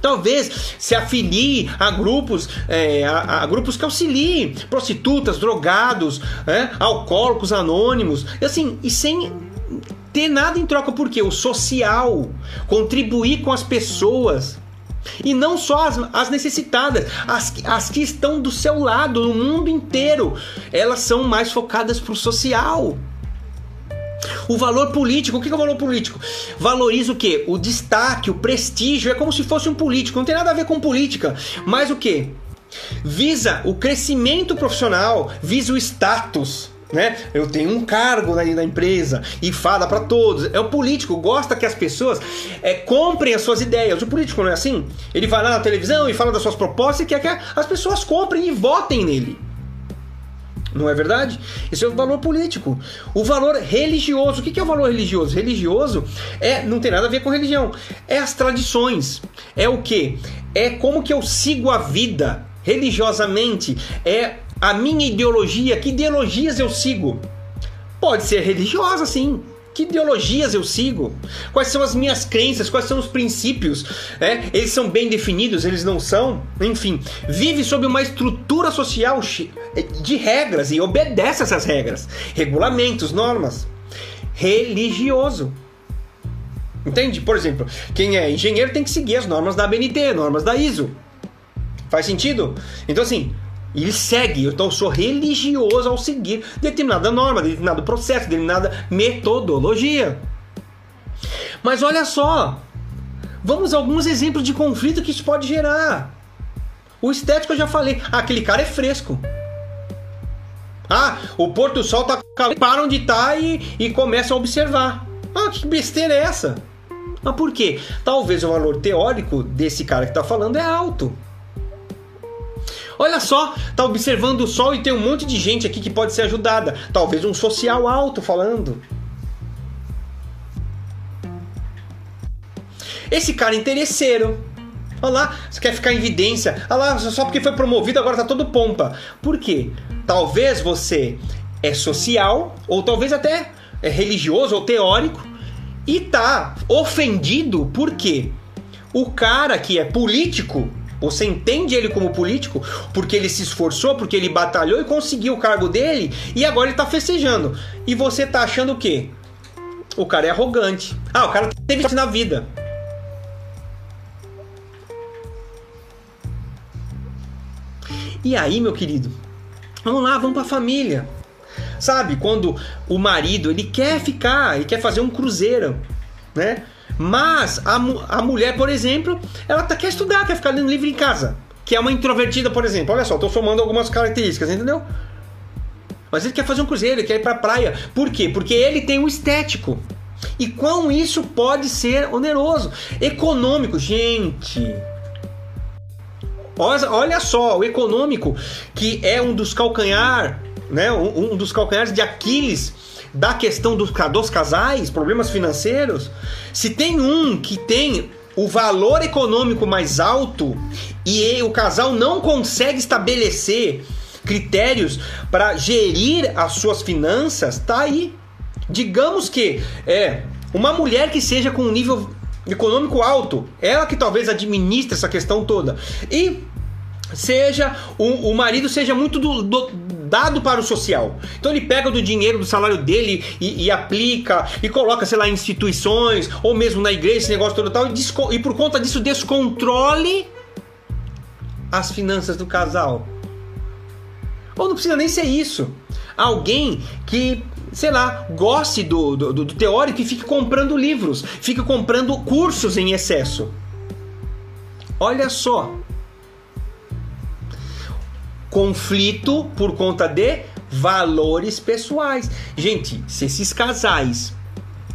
Talvez se afilie a grupos, é, a, a, grupos que auxiliem prostitutas, drogados, é, alcoólicos anônimos, assim, e sem ter nada em troca, porque o social, contribuir com as pessoas, e não só as, as necessitadas, as, as que estão do seu lado, no mundo inteiro, elas são mais focadas para o social. O valor político, o que é o valor político? Valoriza o que? O destaque, o prestígio, é como se fosse um político, não tem nada a ver com política, mas o que? Visa o crescimento profissional, visa o status, né? Eu tenho um cargo na, na empresa e fala para todos. É o político, gosta que as pessoas é, comprem as suas ideias. O político não é assim? Ele vai lá na televisão e fala das suas propostas e quer que as pessoas comprem e votem nele. Não é verdade? Esse é o valor político. O valor religioso. O que é o valor religioso? Religioso é não tem nada a ver com religião. É as tradições. É o que? É como que eu sigo a vida religiosamente. É a minha ideologia, que ideologias eu sigo? Pode ser religiosa, sim. Que ideologias eu sigo? Quais são as minhas crenças? Quais são os princípios? É, eles são bem definidos? Eles não são? Enfim, vive sob uma estrutura social de regras e obedece essas regras, regulamentos, normas. Religioso. Entende? Por exemplo, quem é engenheiro tem que seguir as normas da ABNT, normas da ISO. Faz sentido? Então, assim, ele segue, então eu sou religioso ao seguir determinada norma, determinado processo, determinada metodologia. Mas olha só, vamos a alguns exemplos de conflito que isso pode gerar. O estético eu já falei, ah, aquele cara é fresco. Ah, o Porto Sol tá param de estar tá e, e começam a observar. Ah, que besteira é essa? Mas por quê? Talvez o valor teórico desse cara que está falando é alto. Olha só, tá observando o sol e tem um monte de gente aqui que pode ser ajudada. Talvez um social alto falando. Esse cara é interesseiro. Olha lá, você quer ficar em evidência. Olha lá, só porque foi promovido agora tá todo pompa. Por quê? Talvez você é social, ou talvez até é religioso ou teórico, e tá ofendido porque o cara que é político você entende ele como político porque ele se esforçou, porque ele batalhou e conseguiu o cargo dele e agora ele tá festejando. E você tá achando o quê? O cara é arrogante. Ah, o cara teve na vida. E aí, meu querido? Vamos lá, vamos pra família. Sabe, quando o marido ele quer ficar, ele quer fazer um cruzeiro né? Mas a, a mulher, por exemplo, ela tá, quer estudar, quer ficar lendo livro em casa. Que é uma introvertida, por exemplo. Olha só, tô somando algumas características, entendeu? Mas ele quer fazer um cruzeiro, ele quer ir pra praia. Por quê? Porque ele tem um estético. E quão isso pode ser oneroso? Econômico, gente. Olha só, o econômico, que é um dos calcanhar, né? Um, um dos calcanhares de Aquiles da questão dos, dos casais, problemas financeiros. Se tem um que tem o valor econômico mais alto e o casal não consegue estabelecer critérios para gerir as suas finanças, tá aí. Digamos que é uma mulher que seja com um nível econômico alto, ela que talvez administre essa questão toda. E seja o, o marido seja muito do, do, dado para o social. Então ele pega do dinheiro do salário dele e, e, aplica e coloca, sei lá, em instituições ou mesmo na igreja, esse negócio todo tal, e, e por conta disso descontrole as finanças do casal. Ou não precisa nem ser isso. Alguém que, sei lá, goste do, do, do teórico e fique comprando livros, fique comprando cursos em excesso. Olha só. Conflito por conta de valores pessoais. Gente, se esses casais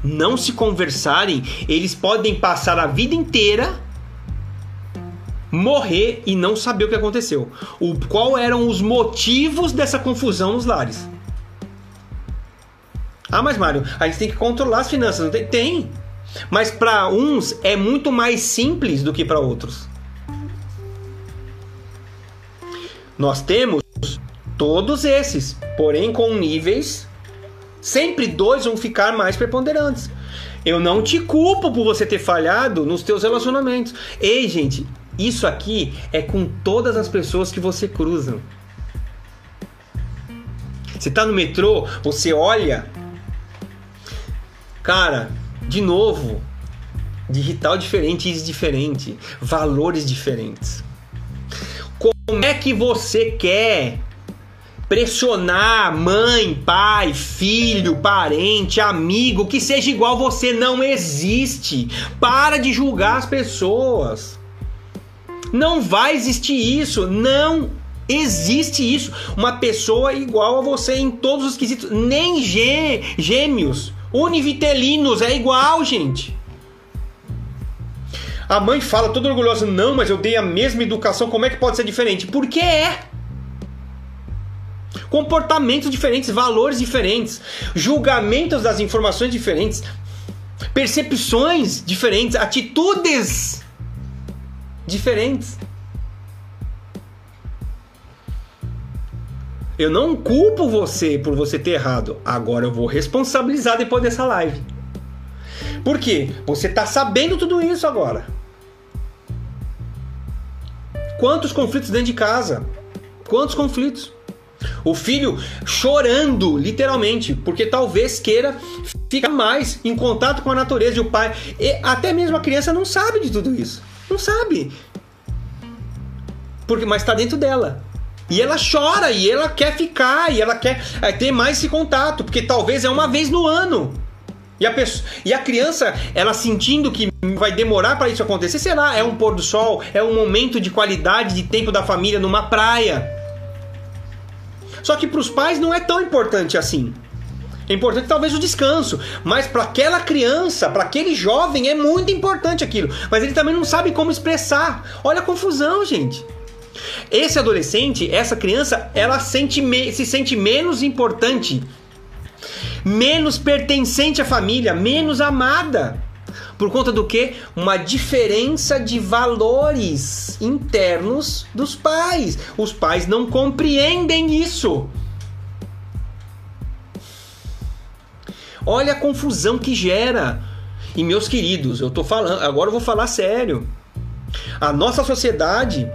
não se conversarem, eles podem passar a vida inteira morrer e não saber o que aconteceu. O qual eram os motivos dessa confusão nos lares? Ah, mas Mário, a gente tem que controlar as finanças, não tem? Tem. Mas para uns é muito mais simples do que para outros. Nós temos todos esses, porém com níveis sempre dois vão ficar mais preponderantes. Eu não te culpo por você ter falhado nos teus relacionamentos. Ei, gente, isso aqui é com todas as pessoas que você cruza. Você está no metrô, você olha. Cara, de novo, digital diferente, isso diferente, valores diferentes. Como é que você quer pressionar mãe, pai, filho, parente, amigo que seja igual você não existe. Para de julgar as pessoas. Não vai existir isso, não existe isso. Uma pessoa igual a você em todos os quesitos, nem gê, gêmeos, univitelinos é igual, gente. A mãe fala toda orgulhosa: "Não, mas eu dei a mesma educação, como é que pode ser diferente?" Porque é comportamentos diferentes, valores diferentes, julgamentos das informações diferentes, percepções diferentes, atitudes diferentes. Eu não culpo você por você ter errado. Agora eu vou responsabilizar depois dessa live. Por quê? Você está sabendo tudo isso agora. Quantos conflitos dentro de casa? Quantos conflitos? O filho chorando, literalmente, porque talvez queira ficar mais em contato com a natureza e o pai. E até mesmo a criança não sabe de tudo isso. Não sabe. Porque, mas está dentro dela. E ela chora, e ela quer ficar, e ela quer é, ter mais esse contato, porque talvez é uma vez no ano. E a, pessoa, e a criança, ela sentindo que vai demorar para isso acontecer, será? É um pôr do sol, é um momento de qualidade de tempo da família numa praia. Só que para os pais não é tão importante assim. É importante talvez o descanso, mas para aquela criança, para aquele jovem é muito importante aquilo. Mas ele também não sabe como expressar. Olha a confusão, gente. Esse adolescente, essa criança, ela sente se sente menos importante, menos pertencente à família, menos amada. Por conta do que? Uma diferença de valores internos dos pais. Os pais não compreendem isso. Olha a confusão que gera. E meus queridos, eu tô falando, agora eu vou falar sério. A nossa sociedade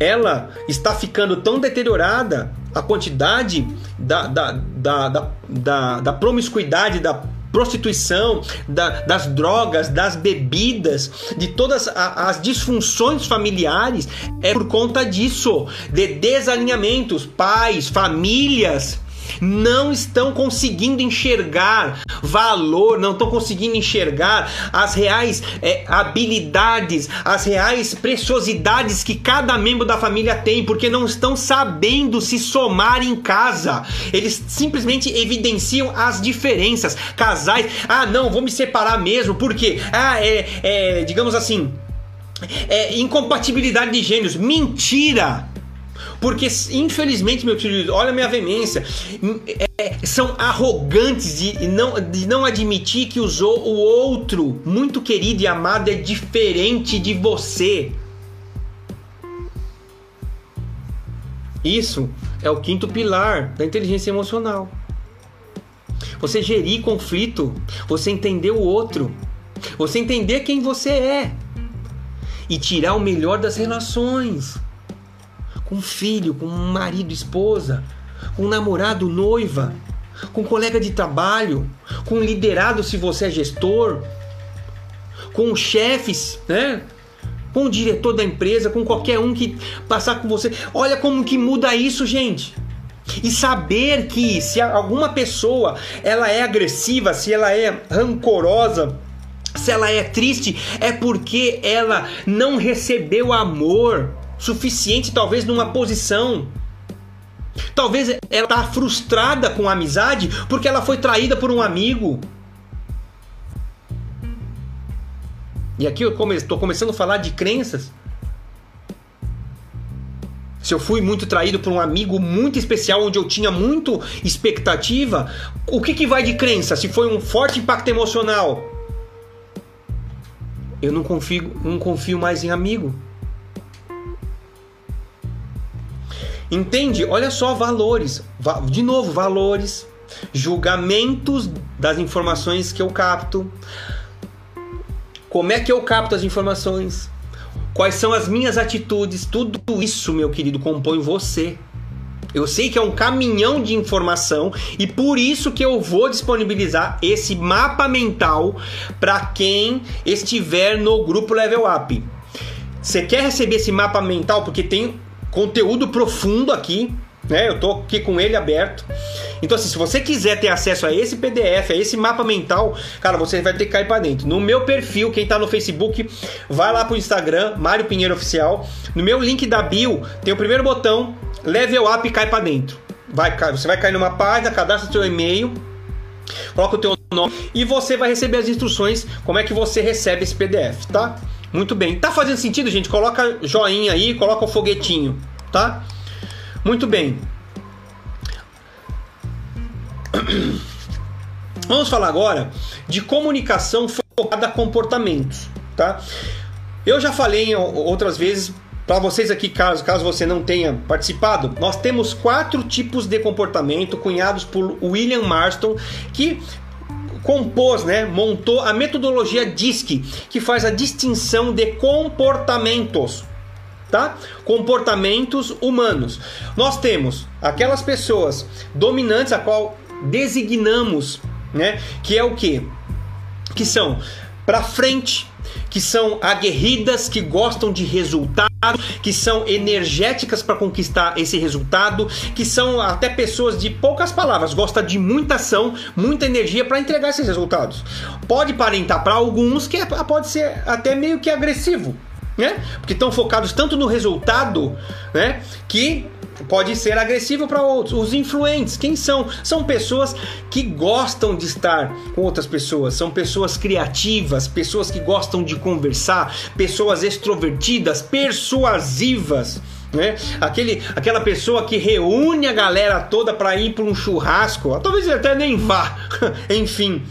ela está ficando tão deteriorada a quantidade da, da, da, da, da, da promiscuidade, da prostituição, da, das drogas, das bebidas, de todas as disfunções familiares, é por conta disso, de desalinhamentos, pais, famílias não estão conseguindo enxergar valor, não estão conseguindo enxergar as reais é, habilidades, as reais preciosidades que cada membro da família tem, porque não estão sabendo se somar em casa. Eles simplesmente evidenciam as diferenças. Casais, ah, não, vou me separar mesmo, porque, ah, é, é digamos assim, é incompatibilidade de gênios. Mentira! Porque, infelizmente, meu querido, olha a minha veemência, é, são arrogantes de não, de não admitir que os, o outro, muito querido e amado, é diferente de você. Isso é o quinto pilar da inteligência emocional. Você gerir conflito, você entender o outro, você entender quem você é e tirar o melhor das relações com filho, com marido, esposa, com namorado, noiva, com colega de trabalho, com liderado se você é gestor, com chefes, né? Com o diretor da empresa, com qualquer um que passar com você. Olha como que muda isso, gente. E saber que se alguma pessoa ela é agressiva, se ela é rancorosa, se ela é triste, é porque ela não recebeu amor suficiente, talvez numa posição. Talvez ela está frustrada com a amizade porque ela foi traída por um amigo. E aqui eu estou começando a falar de crenças. Se eu fui muito traído por um amigo muito especial, onde eu tinha muito expectativa, o que, que vai de crença? Se foi um forte impacto emocional, eu não confio, não confio mais em amigo. Entende? Olha só valores. De novo, valores, julgamentos das informações que eu capto. Como é que eu capto as informações? Quais são as minhas atitudes? Tudo isso, meu querido, compõe você. Eu sei que é um caminhão de informação e por isso que eu vou disponibilizar esse mapa mental para quem estiver no grupo Level Up. Você quer receber esse mapa mental porque tem conteúdo profundo aqui, né? Eu tô aqui com ele aberto. Então, assim, se você quiser ter acesso a esse PDF, a esse mapa mental, cara, você vai ter que cair para dentro. No meu perfil, quem tá no Facebook, vai lá pro Instagram, Mário Pinheiro Oficial. No meu link da bio, tem o primeiro botão, Level Up cai para dentro. Vai, você vai cair numa página, cadastra seu e-mail, coloca o teu nome e você vai receber as instruções como é que você recebe esse PDF, tá? Muito bem. Tá fazendo sentido, gente? Coloca joinha aí, coloca o foguetinho, tá? Muito bem. Vamos falar agora de comunicação focada a comportamentos, tá? Eu já falei outras vezes para vocês aqui, caso, caso você não tenha participado, nós temos quatro tipos de comportamento cunhados por William Marston que compôs, né, montou a metodologia DISC, que faz a distinção de comportamentos, tá? Comportamentos humanos. Nós temos aquelas pessoas dominantes a qual designamos, né, que é o que? Que são para frente, que são aguerridas, que gostam de resultado, que são energéticas para conquistar esse resultado, que são até pessoas de poucas palavras, gostam de muita ação, muita energia para entregar esses resultados. Pode parentar para alguns que é, pode ser até meio que agressivo, né? Porque estão focados tanto no resultado, né, que pode ser agressivo para outros. Os influentes, quem são? São pessoas que gostam de estar com outras pessoas, são pessoas criativas, pessoas que gostam de conversar, pessoas extrovertidas, persuasivas. Né? Aquele, aquela pessoa que reúne a galera toda para ir para um churrasco, talvez até nem vá, enfim.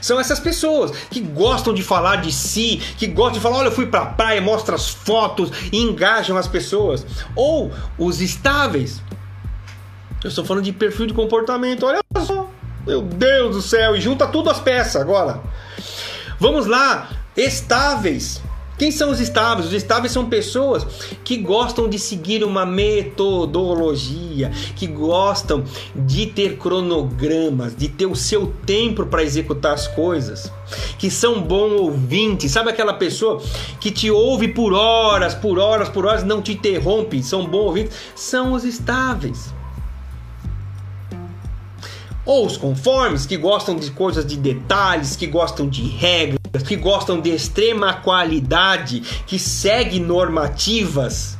São essas pessoas que gostam de falar de si, que gostam de falar, olha, eu fui pra praia, mostra as fotos e engajam as pessoas. Ou os estáveis. Eu estou falando de perfil de comportamento, olha só. Meu Deus do céu, e junta tudo as peças agora. Vamos lá, estáveis. Quem são os estáveis? Os estáveis são pessoas que gostam de seguir uma metodologia, que gostam de ter cronogramas, de ter o seu tempo para executar as coisas, que são bom ouvintes. Sabe aquela pessoa que te ouve por horas, por horas, por horas, não te interrompe, são bom ouvintes? São os estáveis. Ou os conformes, que gostam de coisas de detalhes, que gostam de regras, que gostam de extrema qualidade, que seguem normativas.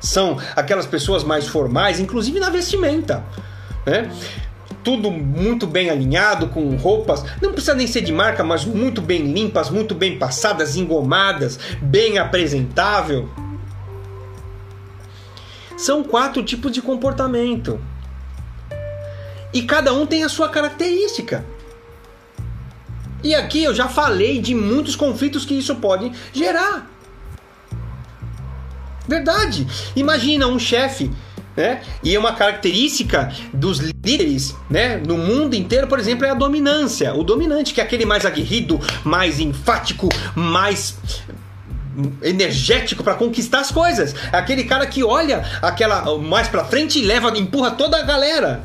São aquelas pessoas mais formais, inclusive na vestimenta. Né? Tudo muito bem alinhado, com roupas, não precisa nem ser de marca, mas muito bem limpas, muito bem passadas, engomadas, bem apresentável. São quatro tipos de comportamento. E cada um tem a sua característica. E aqui eu já falei de muitos conflitos que isso pode gerar. Verdade. Imagina um chefe, né? E uma característica dos líderes, né, no mundo inteiro, por exemplo, é a dominância. O dominante, que é aquele mais aguerrido, mais enfático, mais energético para conquistar as coisas. Aquele cara que olha aquela mais para frente e leva, empurra toda a galera.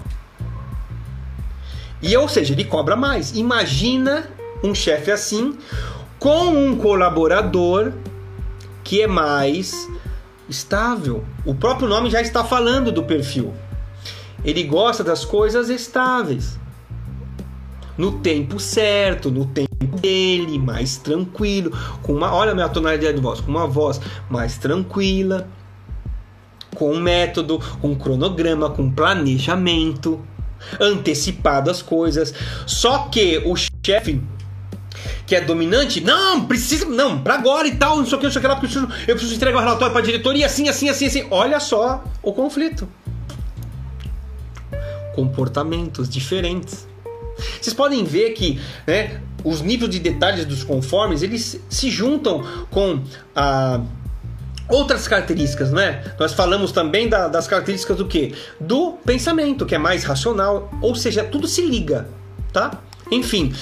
E ou seja, ele cobra mais. Imagina um chefe assim com um colaborador que é mais estável. O próprio nome já está falando do perfil. Ele gosta das coisas estáveis. No tempo certo, no tempo dele, mais tranquilo, com uma, olha a minha tonalidade de voz, com uma voz mais tranquila, com um método, com um cronograma, com um planejamento antecipado as coisas. Só que o chefe que é dominante, não, precisa, não, para agora e tal, não sei o que, não sei o que lá, porque eu preciso, eu preciso entregar o relatório para a diretoria, assim, assim, assim, assim. Olha só o conflito. Comportamentos diferentes. Vocês podem ver que né, os níveis de detalhes dos conformes eles se juntam com a outras características, né? Nós falamos também da, das características do que? Do pensamento, que é mais racional, ou seja, tudo se liga, tá? Enfim,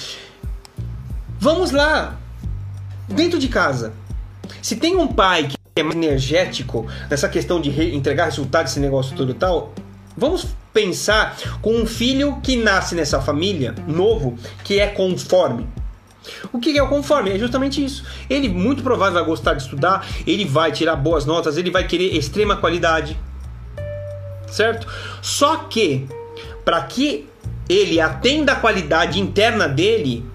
vamos lá. Dentro de casa, se tem um pai que é mais energético nessa questão de entregar resultados, esse negócio todo e tal, vamos pensar com um filho que nasce nessa família novo, que é conforme. O que é o conforme? É justamente isso. Ele muito provável vai gostar de estudar, ele vai tirar boas notas, ele vai querer extrema qualidade. Certo? Só que para que ele atenda a qualidade interna dele,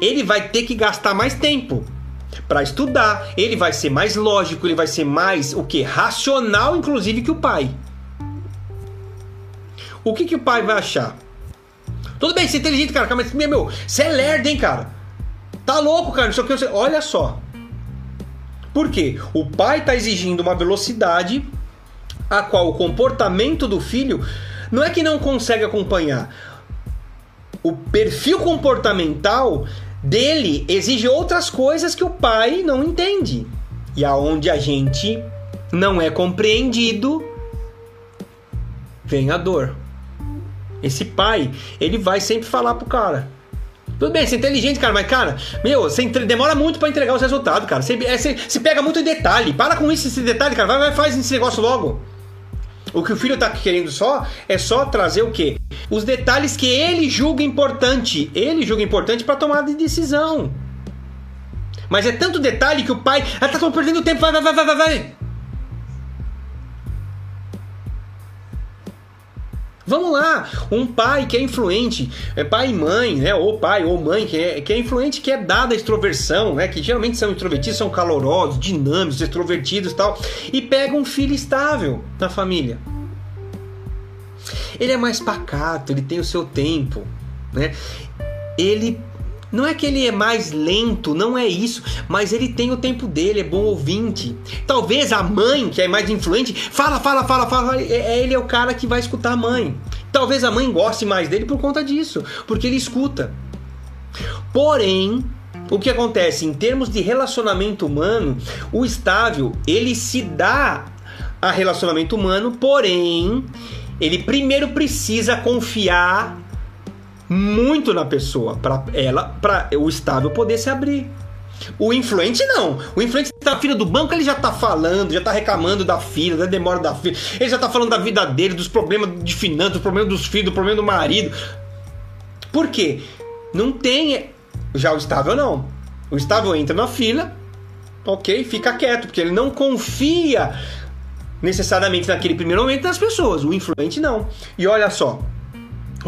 ele vai ter que gastar mais tempo para estudar, ele vai ser mais lógico, ele vai ser mais o que racional inclusive que o pai. O que, que o pai vai achar? Tudo bem, você é inteligente, cara, mas meu, você é lerdo, hein, cara? Tá louco, cara. Olha só. Por quê? O pai está exigindo uma velocidade a qual o comportamento do filho não é que não consegue acompanhar. O perfil comportamental dele exige outras coisas que o pai não entende. E aonde a gente não é compreendido, vem a dor. Esse pai, ele vai sempre falar pro cara. Tudo bem, você é inteligente, cara, mas, cara, meu, você demora muito para entregar os resultados, cara. Você, é, você, você, pega muito detalhe. Para com isso, esse detalhe, cara. Vai, vai, faz esse negócio logo. O que o filho tá querendo só é só trazer o quê? Os detalhes que ele julga importante. Ele julga importante para tomar de decisão. Mas é tanto detalhe que o pai. Ah, tá perdendo tempo, vai, vai, vai, vai, vai. Vamos lá, um pai que é influente, é pai e mãe, né? Ou pai ou mãe que é, que é influente, que é dada a extroversão, né? Que geralmente são introvertidos, são calorosos, dinâmicos, extrovertidos e tal, e pega um filho estável na família. Ele é mais pacato, ele tem o seu tempo, né? Ele não é que ele é mais lento, não é isso, mas ele tem o tempo dele, é bom ouvinte. Talvez a mãe, que é mais influente, fala, fala, fala, fala, é, é, ele é o cara que vai escutar a mãe. Talvez a mãe goste mais dele por conta disso, porque ele escuta. Porém, o que acontece em termos de relacionamento humano, o estável, ele se dá a relacionamento humano, porém, ele primeiro precisa confiar muito na pessoa para ela, para o estável poder se abrir. O influente não. O influente tá na fila do banco, ele já tá falando, já tá reclamando da fila, da demora da fila. Ele já tá falando da vida dele, dos problemas de finanças, dos problemas dos filhos, do problema do marido. Por quê? Não tem já o estável não. O estável entra na fila, OK, fica quieto, porque ele não confia necessariamente naquele primeiro momento das pessoas, o influente não. E olha só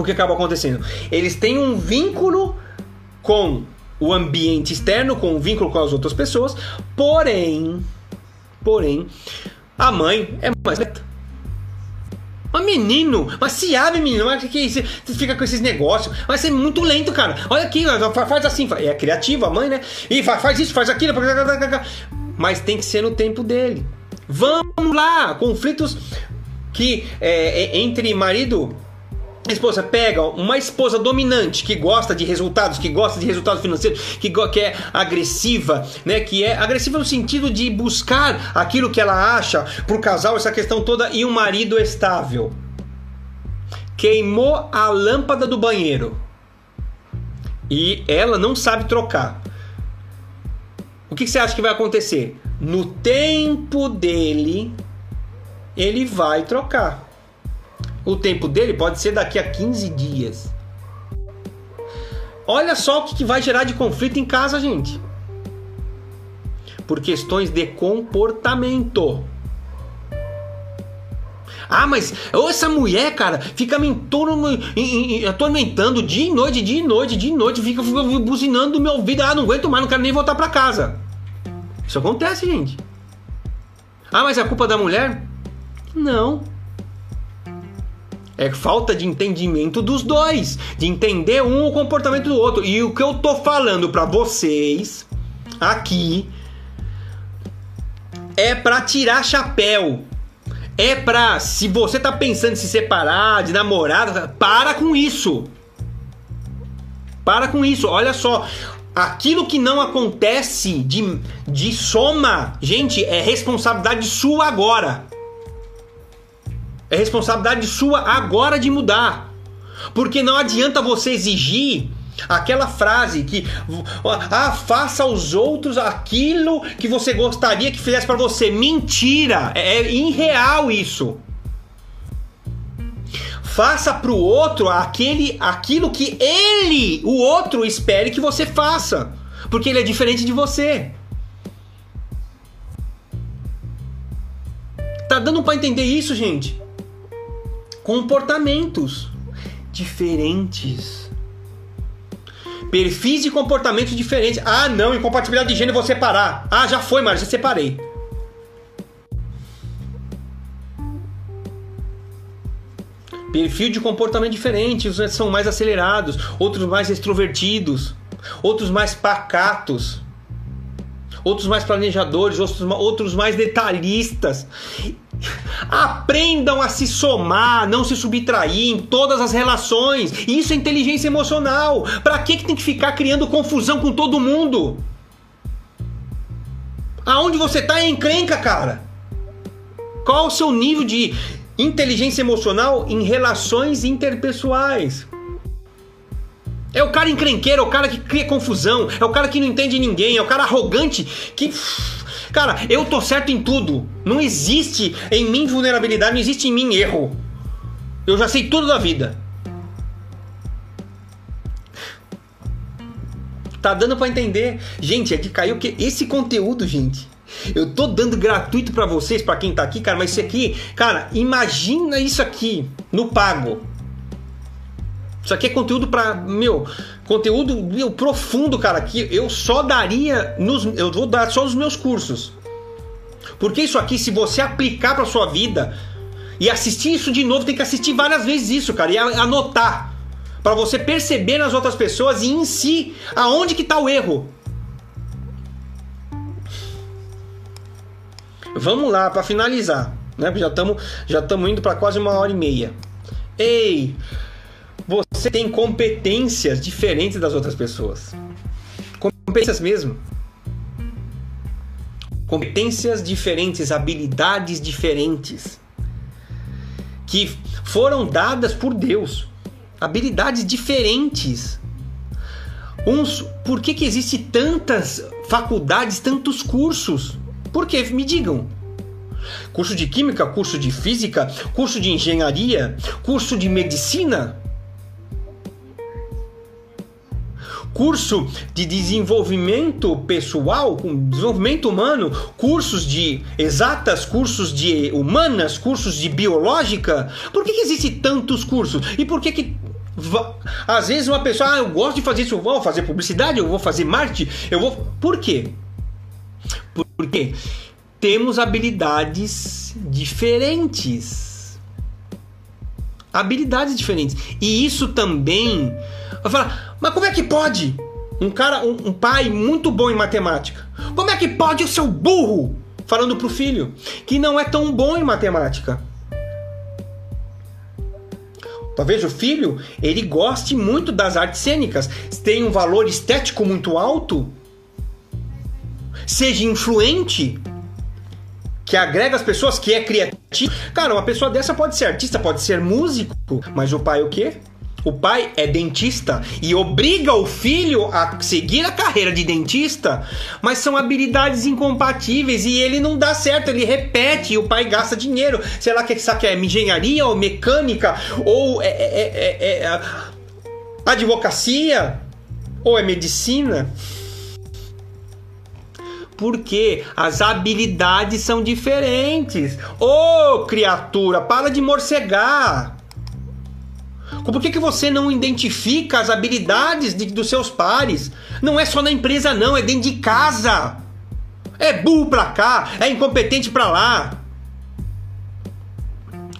o que acaba acontecendo. Eles têm um vínculo com o ambiente externo, com o vínculo com as outras pessoas, porém, porém, a mãe é mais lenta. Mas menino, mas se abre, menino, mas que, é isso? Você fica com esses negócios, vai ser muito lento, cara. Olha aqui, faz assim, é criativa a mãe, né? E faz, isso, faz aquilo, mas tem que ser no tempo dele. Vamos lá, conflitos que é, é, entre marido esposa pega uma esposa dominante que gosta de resultados, que gosta de resultados financeiros, que, que é agressiva, né? Que é agressiva no sentido de buscar aquilo que ela acha pro casal, essa questão toda, e um marido estável. Queimou a lâmpada do banheiro e ela não sabe trocar. O que você acha que vai acontecer? No tempo dele, ele vai trocar. O tempo dele pode ser daqui a 15 dias. Olha só o que vai gerar de conflito em casa, gente. Por questões de comportamento. Ah, mas essa mulher, cara, fica me atormentando dia e noite, dia e noite, dia e noite, fica, buzinando no meu ouvido. Ah, não aguento mais, não quero nem voltar para casa. Isso acontece, gente. Ah, mas é culpa da mulher? Não. É falta de entendimento dos dois, de entender um o comportamento do outro. E o que eu tô falando para vocês aqui é para tirar chapéu. É pra, se você tá pensando em se separar, de namorada, para com isso. Para com isso. Olha só, aquilo que não acontece de, de soma, gente, é responsabilidade sua agora. É responsabilidade sua agora de mudar. Porque não adianta você exigir aquela frase que ah, faça aos outros aquilo que você gostaria que fizesse para você. Mentira! É, é irreal isso. Faça para o outro aquele, aquilo que ele, o outro, espere que você faça. Porque ele é diferente de você. Tá dando para entender isso, gente? Comportamentos diferentes. Perfis de comportamentos diferentes. Ah, não, incompatibilidade de gênero vou separar. Ah, já foi, mas já separei. Perfil de comportamento diferente, uns são mais acelerados, outros mais extrovertidos, outros mais pacatos, outros mais planejadores, outros, outros mais detalhistas. Aprendam a se somar, não se subtrair em todas as relações. Isso é inteligência emocional. Para que, que tem que ficar criando confusão com todo mundo? Aonde você tá é encrenca, cara. Qual o seu nível de inteligência emocional em relações interpessoais? É o cara encrenqueiro, é o cara que cria confusão, é o cara que não entende ninguém, é o cara arrogante que Cara, eu tô certo em tudo. Não existe em mim vulnerabilidade, não existe em mim erro. Eu já sei tudo da vida. Tá dando para entender? Gente, é que caiu que esse conteúdo, gente. Eu tô dando gratuito para vocês, para quem tá aqui, cara, mas isso aqui, cara, imagina isso aqui no pago. Isso aqui é conteúdo para, meu, conteúdo meu, profundo, cara, que eu só daria nos eu vou dar só nos meus cursos. Porque isso aqui se você aplicar para sua vida e assistir isso de novo, tem que assistir várias vezes isso, cara, e anotar para você perceber nas outras pessoas e em si aonde que tá o erro. Vamos lá para finalizar, né? Já estamos já estamos indo para quase uma hora e meia. Ei, você tem competências diferentes das outras pessoas. Competências mesmo. Competências diferentes, habilidades diferentes. Que foram dadas por Deus. Habilidades diferentes. Uns, por que, que existe tantas faculdades, tantos cursos? Por que? Me digam. Curso de química, curso de física, curso de engenharia, curso de medicina. Curso de desenvolvimento pessoal, desenvolvimento humano, cursos de exatas, cursos de humanas, cursos de biológica. Por que, que existem tantos cursos? E por que, que às vezes uma pessoa, ah, eu gosto de fazer isso, eu vou fazer publicidade, eu vou fazer marketing, eu vou. Por quê? Porque temos habilidades diferentes. Habilidades diferentes. E isso também. Vai falar, mas como é que pode? Um cara, um, um pai muito bom em matemática. Como é que pode o seu burro? Falando pro filho, que não é tão bom em matemática. Talvez o filho ele goste muito das artes cênicas, tenha um valor estético muito alto, seja influente, que agrega as pessoas, que é criativo. Cara, uma pessoa dessa pode ser artista, pode ser músico, mas o pai o quê? O pai é dentista e obriga o filho a seguir a carreira de dentista, mas são habilidades incompatíveis e ele não dá certo, ele repete e o pai gasta dinheiro. Sei lá, que que é engenharia ou mecânica ou é, é, é, é advocacia ou é medicina porque as habilidades são diferentes. Ô oh, criatura, para de morcegar. Por que, que você não identifica as habilidades de, dos seus pares? Não é só na empresa, não, é dentro de casa. É burro pra cá, é incompetente pra lá.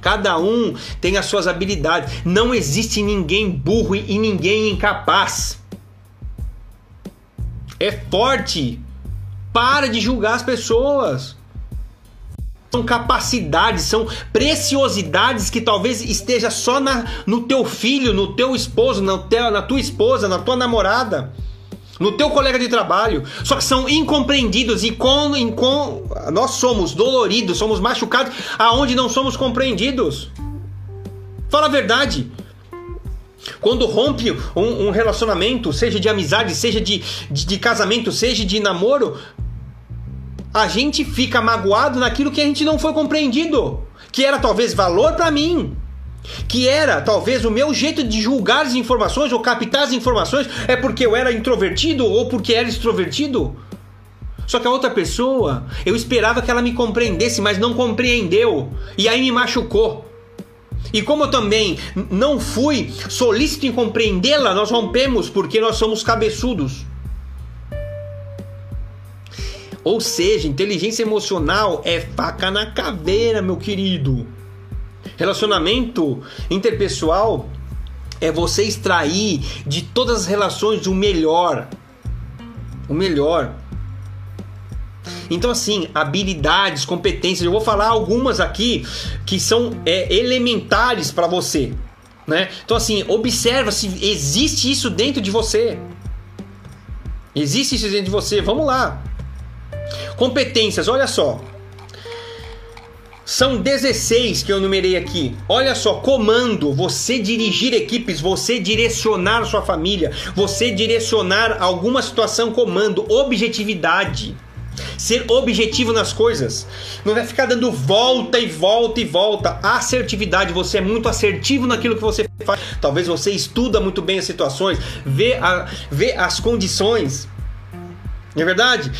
Cada um tem as suas habilidades. Não existe ninguém burro e ninguém incapaz. É forte. Para de julgar as pessoas. São capacidades, são preciosidades que talvez esteja só na, no teu filho, no teu esposo, teu, na tua esposa, na tua namorada, no teu colega de trabalho. Só que são incompreendidos e com, com nós somos doloridos, somos machucados aonde não somos compreendidos. Fala a verdade. Quando rompe um, um, relacionamento, seja de amizade, seja de, de, de casamento, seja de namoro, a gente fica magoado naquilo que a gente não foi compreendido, que era talvez valor para mim, que era talvez o meu jeito de julgar as informações ou captar as informações é porque eu era introvertido ou porque era extrovertido. Só que a outra pessoa, eu esperava que ela me compreendesse, mas não compreendeu e aí me machucou. E como eu também não fui solícito em compreendê-la, nós rompemos porque nós somos cabeçudos. Ou seja, inteligência emocional é faca na caveira, meu querido. Relacionamento interpessoal é você extrair de todas as relações o melhor. O melhor. Então, assim, habilidades, competências, eu vou falar algumas aqui que são é, elementares para você. Né? Então, assim, observa se existe isso dentro de você. Existe isso dentro de você. Vamos lá. Competências, olha só. São 16 que eu numerei aqui. Olha só, comando, você dirigir equipes, você direcionar sua família, você direcionar alguma situação, comando, objetividade. Ser objetivo nas coisas. Não vai ficar dando volta e volta e volta. Assertividade, você é muito assertivo naquilo que você faz. Talvez você estuda muito bem as situações, vê, a, vê as condições. Não é verdade?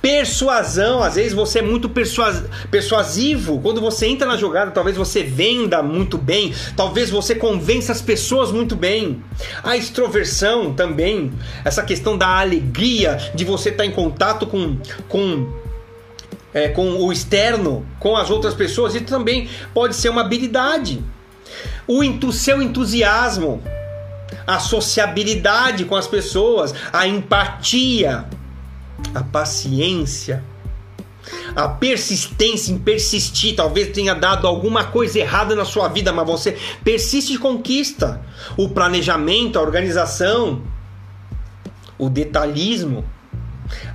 Persuasão, às vezes você é muito persuasivo. Quando você entra na jogada, talvez você venda muito bem, talvez você convença as pessoas muito bem. A extroversão também, essa questão da alegria de você estar em contato com, com, é, com o externo, com as outras pessoas, isso também pode ser uma habilidade. O seu entusiasmo, a sociabilidade com as pessoas, a empatia a paciência, a persistência em persistir. Talvez tenha dado alguma coisa errada na sua vida, mas você persiste e conquista. O planejamento, a organização, o detalhismo,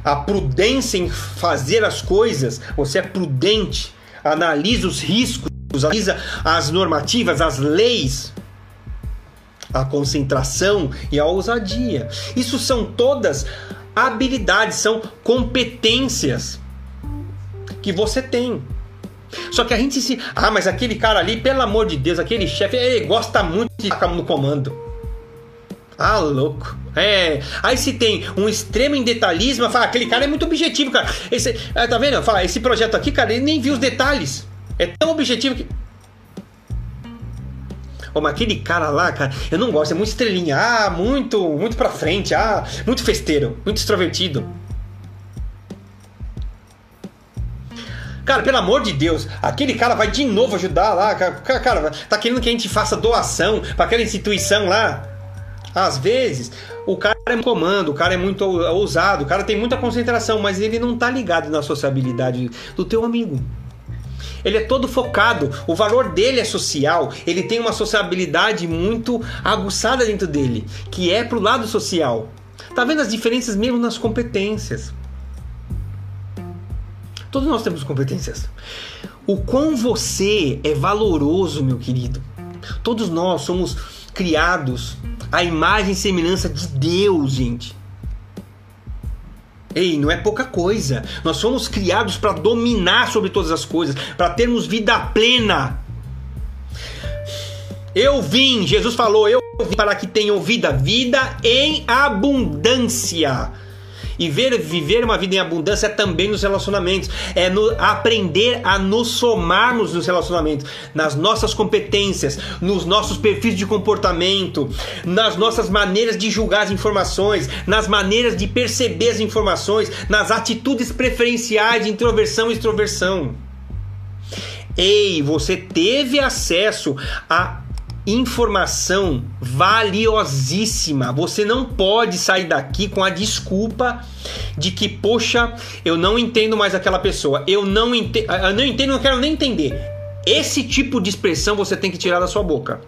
a prudência em fazer as coisas. Você é prudente, analisa os riscos, analisa as normativas, as leis a concentração e a ousadia. Isso são todas habilidades, são competências que você tem. Só que a gente se. Ah, mas aquele cara ali, pelo amor de Deus, aquele chefe, ele gosta muito de ficar no comando. Ah, louco. É. Aí se tem um extremo em detalhismo, fala, aquele cara é muito objetivo, cara. Esse, é, tá vendo? Fala, esse projeto aqui, cara, ele nem viu os detalhes. É tão objetivo que. Mas aquele cara lá, cara, eu não gosto, é muito estrelinha. Ah, muito, muito pra frente. Ah, muito festeiro, muito extrovertido. Cara, pelo amor de Deus, aquele cara vai de novo ajudar lá. Cara, cara tá querendo que a gente faça doação para aquela instituição lá. Às vezes, o cara é comando, o cara é muito ousado, o cara tem muita concentração, mas ele não tá ligado na sociabilidade do teu amigo. Ele é todo focado, o valor dele é social, ele tem uma sociabilidade muito aguçada dentro dele, que é pro lado social. Tá vendo as diferenças mesmo nas competências? Todos nós temos competências. O quão você é valoroso, meu querido. Todos nós somos criados à imagem e semelhança de Deus, gente. Ei, não é pouca coisa. Nós somos criados para dominar sobre todas as coisas, para termos vida plena. Eu vim, Jesus falou, eu vim para que tenham vida, vida em abundância. E ver, viver uma vida em abundância é também nos relacionamentos. É no, aprender a nos somarmos nos relacionamentos, nas nossas competências, nos nossos perfis de comportamento, nas nossas maneiras de julgar as informações, nas maneiras de perceber as informações, nas atitudes preferenciais de introversão e extroversão. Ei, você teve acesso a informação valiosíssima. Você não pode sair daqui com a desculpa de que, poxa, eu não entendo mais aquela pessoa. Eu não entendo, eu não entendo, não quero nem entender. Esse tipo de expressão você tem que tirar da sua boca.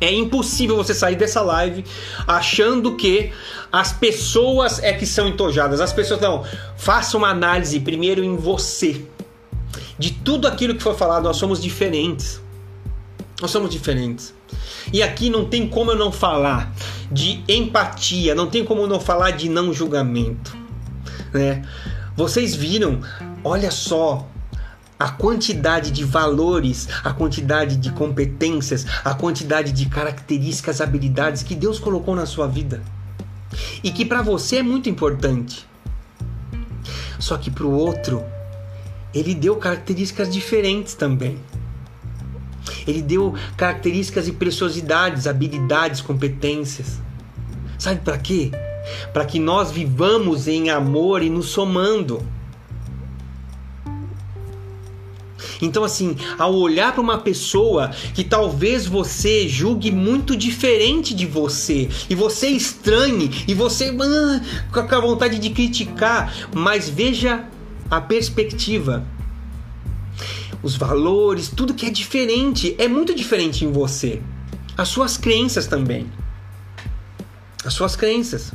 É impossível você sair dessa live achando que as pessoas é que são entojadas. As pessoas não. Faça uma análise primeiro em você. De tudo aquilo que foi falado, nós somos diferentes. Nós somos diferentes. E aqui não tem como eu não falar de empatia, não tem como eu não falar de não julgamento, né? Vocês viram, olha só, a quantidade de valores, a quantidade de competências, a quantidade de características, habilidades que Deus colocou na sua vida. E que para você é muito importante. Só que para o outro, ele deu características diferentes também. Ele deu características e preciosidades, habilidades, competências. Sabe para quê? Para que nós vivamos em amor e nos somando. Então, assim, ao olhar para uma pessoa que talvez você julgue muito diferente de você, e você estranhe, e você ah, com a vontade de criticar, mas veja a perspectiva os valores, tudo que é diferente, é muito diferente em você. As suas crenças também. As suas crenças.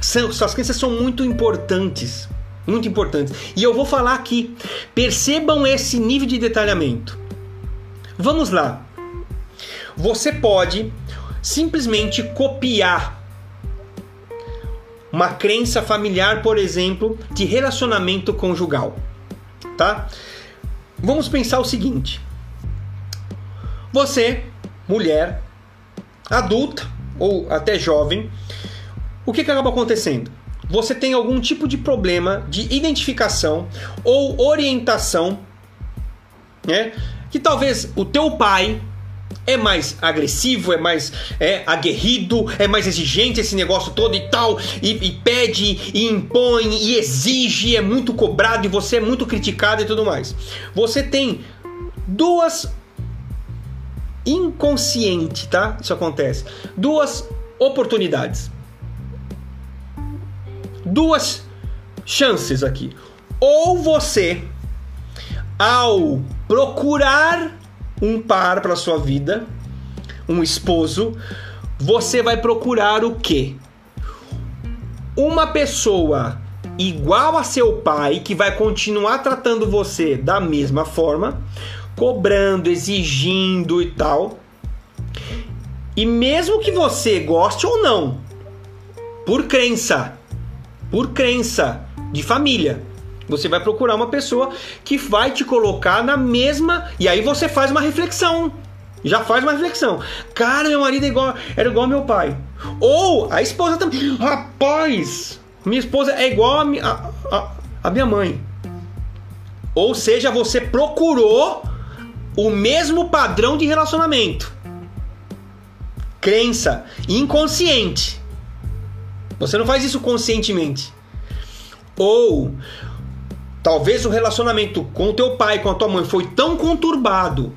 São, suas crenças são muito importantes. Muito importantes. E eu vou falar aqui. Percebam esse nível de detalhamento. Vamos lá. Você pode simplesmente copiar uma crença familiar, por exemplo, de relacionamento conjugal, tá? Vamos pensar o seguinte: você, mulher, adulta ou até jovem, o que, que acaba acontecendo? Você tem algum tipo de problema de identificação ou orientação, né? Que talvez o teu pai é mais agressivo, é mais é, aguerrido, é mais exigente esse negócio todo e tal, e, e, pede, e impõe, e exige, é muito cobrado e você é muito criticado e tudo mais. Você tem duas inconsciente, tá? Isso acontece. Duas oportunidades. Duas chances aqui. Ou você ao procurar um par para sua vida, um esposo, você vai procurar o quê? Uma pessoa igual a seu pai que vai continuar tratando você da mesma forma, cobrando, exigindo e tal. E mesmo que você goste ou não, por crença, por crença de família, você vai procurar uma pessoa que vai te colocar na mesma. E aí você faz uma reflexão. Já faz uma reflexão. Cara, meu marido é igual, era igual meu pai. Ou a esposa também. Rapaz, minha esposa é igual a, a, a minha mãe. Ou seja, você procurou o mesmo padrão de relacionamento. Crença inconsciente. Você não faz isso conscientemente. Ou talvez o relacionamento com teu pai, com a tua mãe foi tão conturbado.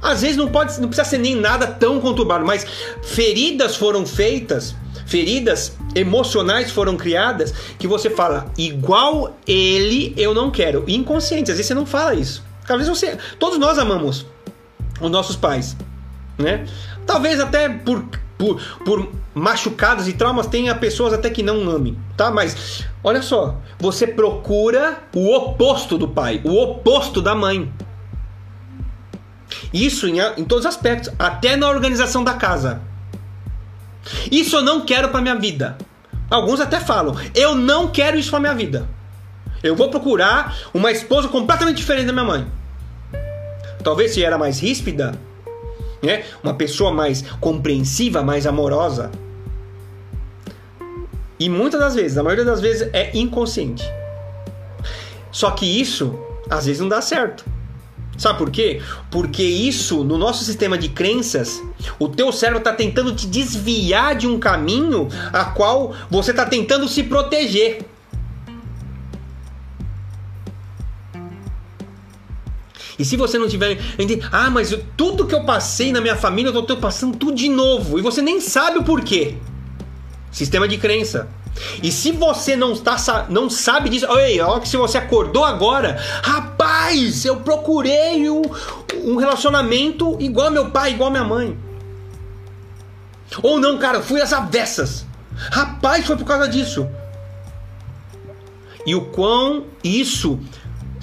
Às vezes não pode, não precisa ser nem nada tão conturbado, mas feridas foram feitas, feridas emocionais foram criadas que você fala igual ele eu não quero. Inconsciente, às vezes você não fala isso. Talvez você, todos nós amamos os nossos pais, né? Talvez até por, por, por machucados e traumas tenha pessoas até que não amem, tá? Mas olha só, você procura o oposto do pai, o oposto da mãe. Isso em, em todos os aspectos, até na organização da casa. Isso eu não quero para minha vida. Alguns até falam, eu não quero isso para minha vida. Eu vou procurar uma esposa completamente diferente da minha mãe. Talvez se era mais ríspida, né? Uma pessoa mais compreensiva, mais amorosa. E muitas das vezes, na maioria das vezes, é inconsciente. Só que isso às vezes não dá certo. Sabe por quê? Porque isso, no nosso sistema de crenças, o teu cérebro está tentando te desviar de um caminho a qual você está tentando se proteger. E se você não tiver. Ah, mas eu, tudo que eu passei na minha família, eu tô passando tudo de novo. E você nem sabe o porquê. Sistema de crença. E se você não, está, não sabe disso, olha, olha que se você acordou agora, rapaz, eu procurei um, um relacionamento igual meu pai, igual minha mãe. Ou não, cara, fui às avessas. Rapaz, foi por causa disso. E o quão isso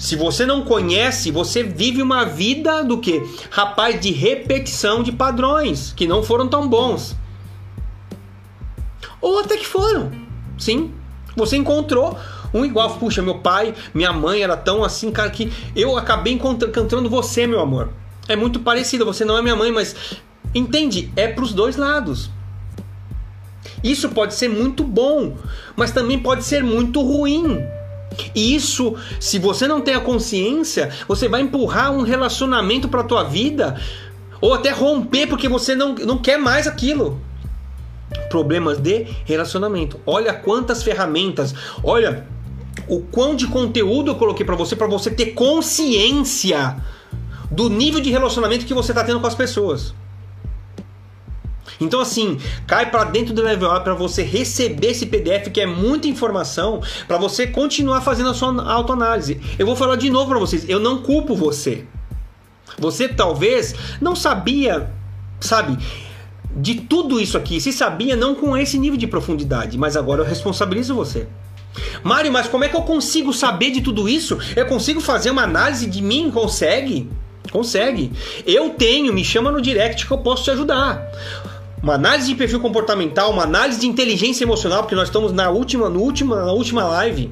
se você não conhece, você vive uma vida do que? Rapaz, de repetição de padrões que não foram tão bons. Ou até que foram. Sim. Você encontrou um igual. Puxa, meu pai, minha mãe era tão assim, cara, que eu acabei encontrando você, meu amor. É muito parecido. Você não é minha mãe, mas entende? É para os dois lados. Isso pode ser muito bom, mas também pode ser muito ruim. E isso, se você não tem a consciência, você vai empurrar um relacionamento para tua vida ou até romper porque você não, não quer mais aquilo. Problemas de relacionamento. Olha quantas ferramentas, olha o quão de conteúdo eu coloquei para você para você ter consciência do nível de relacionamento que você está tendo com as pessoas. Então assim, cai para dentro do Level Up para você receber esse PDF que é muita informação para você continuar fazendo a sua autoanálise. Eu vou falar de novo para vocês, eu não culpo você. Você talvez não sabia, sabe, de tudo isso aqui. Se sabia não com esse nível de profundidade, mas agora eu responsabilizo você. Mário, mas como é que eu consigo saber de tudo isso? Eu consigo fazer uma análise de mim? Consegue? Consegue. Eu tenho, me chama no direct que eu posso te ajudar uma análise de perfil comportamental, uma análise de inteligência emocional, porque nós estamos na última, no última, na última live.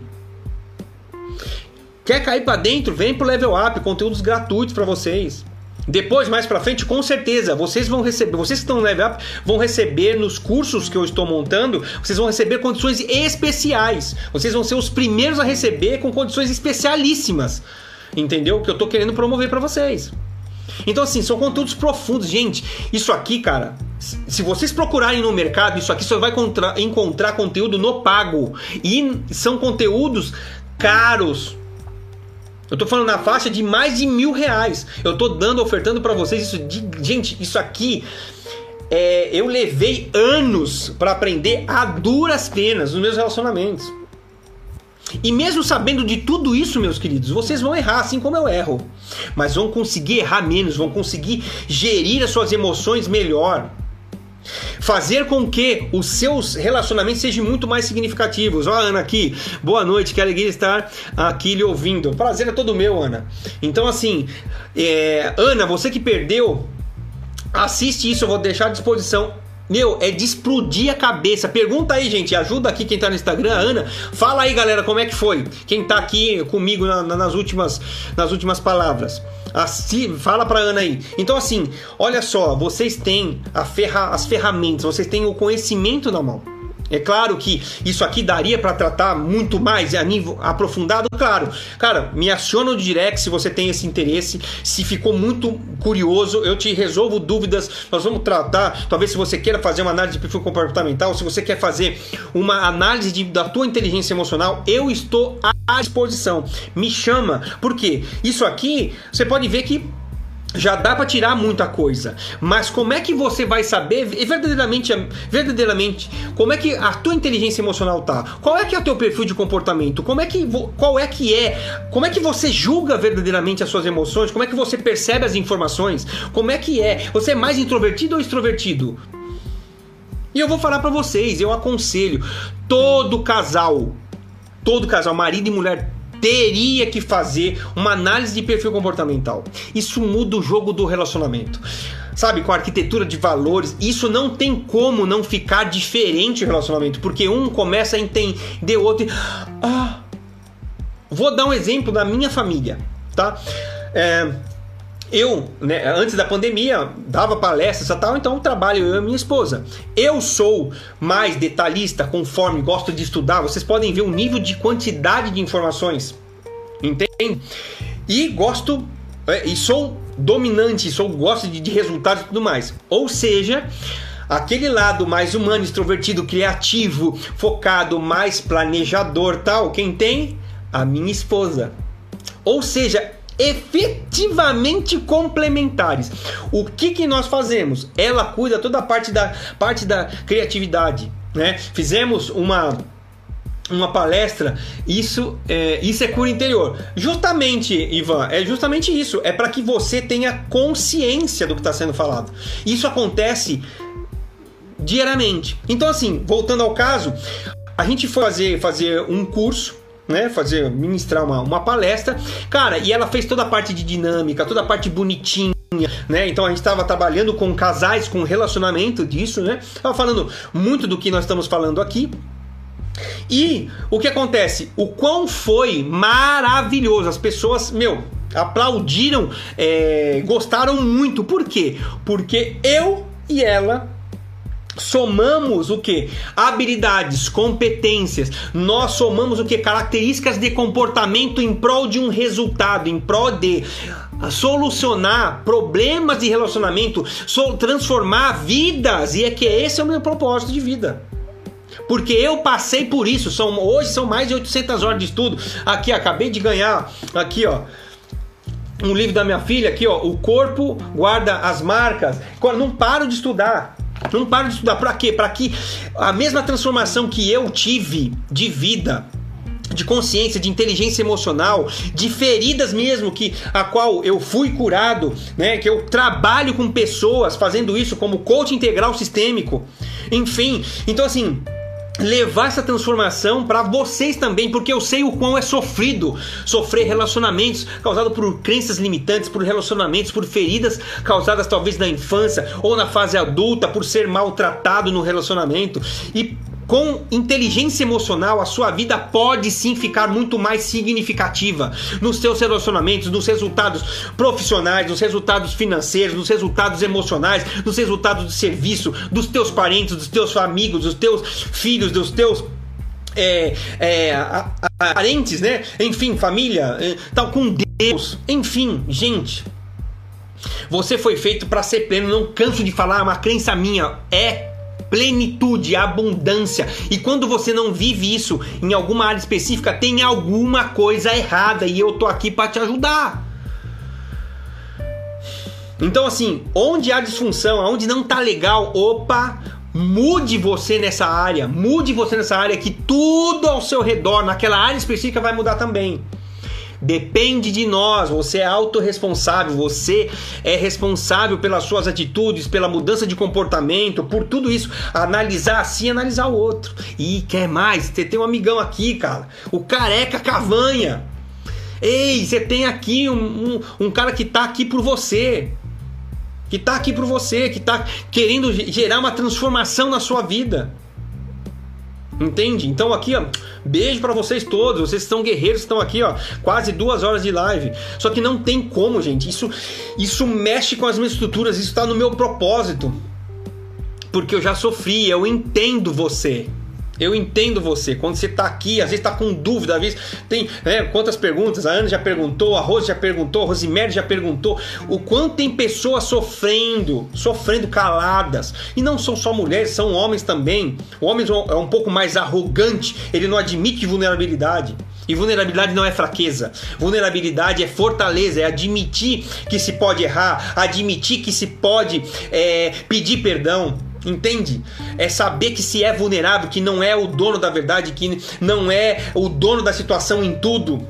Quer cair para dentro? Vem pro Level Up, conteúdos gratuitos para vocês. Depois, mais para frente, com certeza, vocês vão receber, vocês que estão no Level Up, vão receber nos cursos que eu estou montando, vocês vão receber condições especiais. Vocês vão ser os primeiros a receber com condições especialíssimas. Entendeu? Que eu estou querendo promover para vocês. Então, assim, são conteúdos profundos. Gente, isso aqui, cara, se vocês procurarem no mercado, isso aqui só vai encontrar, conteúdo no pago. E são conteúdos caros. Eu tô falando na faixa de mais de mil reais. Eu tô dando, ofertando para vocês isso. De, gente, isso aqui. É, eu levei anos para aprender a duras penas nos meus relacionamentos. E mesmo sabendo de tudo isso, meus queridos, vocês vão errar assim como eu erro. Mas vão conseguir errar menos, vão conseguir gerir as suas emoções melhor. Fazer com que os seus relacionamentos sejam muito mais significativos. Ó, Ana aqui, boa noite, que alegria estar aqui lhe ouvindo. Prazer é todo meu, Ana. Então, assim, é... Ana, você que perdeu, assiste isso, eu vou deixar à disposição meu, é de explodir a cabeça. Pergunta aí, gente, ajuda aqui quem tá no Instagram, Ana. Fala aí, galera, como é que foi? Quem tá aqui comigo na, na, nas, últimas, nas últimas palavras. Assim, fala pra Ana aí. Então, assim, olha só, vocês têm ferra, as ferramentas, vocês têm o conhecimento na mão. É claro que isso aqui daria para tratar muito mais a nível aprofundado, claro. Cara, me aciona no direct se você tem esse interesse. Se ficou muito curioso, eu te resolvo dúvidas. Nós vamos tratar, talvez se você queira fazer uma análise de perfil comportamental, se você quer fazer uma análise de, da tua inteligência emocional, eu estou à disposição. Me chama, porque isso aqui você pode ver que já dá para tirar muita coisa, mas como é que você vai saber verdadeiramente, verdadeiramente, como é que a tua inteligência emocional tá? Qual é que é o teu perfil de comportamento? Como é que qual é que é? Como é que você julga verdadeiramente as suas emoções? Como é que você percebe as informações? Como é que é? Você é mais introvertido ou extrovertido? E eu vou falar para vocês, eu aconselho todo casal, todo casal, marido e mulher teria que fazer uma análise de perfil comportamental. Isso muda o jogo do relacionamento. Sabe, com a arquitetura de valores, isso não tem como não ficar diferente o relacionamento, porque um começa a entender o outro. E... Ah, vou dar um exemplo da minha família, tá? É, eu, né, antes da pandemia, dava palestras e tal, então trabalho eu e minha esposa. Eu sou mais detalhista, conforme gosto de estudar. Vocês podem ver o nível de quantidade de informações, entende? E gosto é, e sou dominante, sou gosto de, de resultados e tudo mais. Ou seja, aquele lado mais humano, extrovertido, criativo, focado, mais planejador, tal, quem tem? A minha esposa. Ou seja, efetivamente complementares. O que, que nós fazemos? Ela cuida toda a parte da parte da criatividade, né? Fizemos uma uma palestra, isso é, isso é cura interior. Justamente, Ivan, é justamente isso. É para que você tenha consciência do que está sendo falado. Isso acontece diariamente. Então, assim, voltando ao caso, a gente foi fazer, fazer um curso né, fazer ministrar uma, uma palestra, cara, e ela fez toda a parte de dinâmica, toda a parte bonitinha, né? Então a gente estava trabalhando com casais, com relacionamento disso, né? Tava falando muito do que nós estamos falando aqui. E o que acontece? O quão foi maravilhoso. As pessoas, meu, aplaudiram, é, gostaram muito. Por quê? Porque eu e ela somamos o que? Habilidades, competências. Nós somamos o que? Características de comportamento em prol de um resultado, em prol de solucionar problemas de relacionamento, transformar vidas. E é que esse é o meu propósito de vida. Porque eu passei por isso. São, hoje são mais de 800 horas de estudo. Aqui, acabei de ganhar. Aqui, ó um livro da minha filha aqui, ó, o corpo guarda as marcas. Não paro de estudar. Não paro de estudar. Para quê? Para que a mesma transformação que eu tive de vida, de consciência, de inteligência emocional, de feridas mesmo que a qual eu fui curado, né? Que eu trabalho com pessoas fazendo isso como coach integral sistêmico. Enfim, então assim, levar essa transformação para vocês também, porque eu sei o quão é sofrido sofrer relacionamentos causados por crenças limitantes, por relacionamentos, por feridas causadas talvez na infância ou na fase adulta, por ser maltratado no relacionamento. E com inteligência emocional, a sua vida pode sim ficar muito mais significativa nos seus relacionamentos, nos resultados profissionais, nos resultados financeiros, nos resultados emocionais, nos resultados de serviço, dos teus parentes, dos teus amigos, dos teus filhos, dos teus é, é, a, a, parentes, né? Enfim, família, é, tal, com Deus, enfim, gente. Você foi feito para ser pleno, não canso de falar, é uma crença minha, é plenitude, abundância. E quando você não vive isso em alguma área específica, tem alguma coisa errada e eu tô aqui para te ajudar. Então assim, onde há disfunção, onde não tá legal, opa, mude você nessa área, mude você nessa área que tudo ao seu redor, naquela área específica vai mudar também. Depende de nós, você é autorresponsável, você é responsável pelas suas atitudes, pela mudança de comportamento, por tudo isso. Analisar assim, analisar o outro. E quer mais? Você tem um amigão aqui, cara, o careca cavanha. Ei, você tem aqui um, um, um cara que tá aqui por você. que tá aqui por você, que tá querendo gerar uma transformação na sua vida. Entende? Então aqui, ó, beijo para vocês todos. Vocês são guerreiros, estão aqui, ó, quase duas horas de live. Só que não tem como, gente. Isso, isso mexe com as minhas estruturas. Isso está no meu propósito, porque eu já sofri. Eu entendo você. Eu entendo você. Quando você está aqui, às vezes está com dúvida, às vezes tem né, quantas perguntas. A Ana já perguntou, a Rose já perguntou, a Rosemary já perguntou. O quanto tem pessoas sofrendo, sofrendo caladas. E não são só mulheres, são homens também. O homem é um pouco mais arrogante, ele não admite vulnerabilidade. E vulnerabilidade não é fraqueza. Vulnerabilidade é fortaleza, é admitir que se pode errar, admitir que se pode é, pedir perdão. Entende? É saber que se é vulnerável, que não é o dono da verdade, que não é o dono da situação em tudo.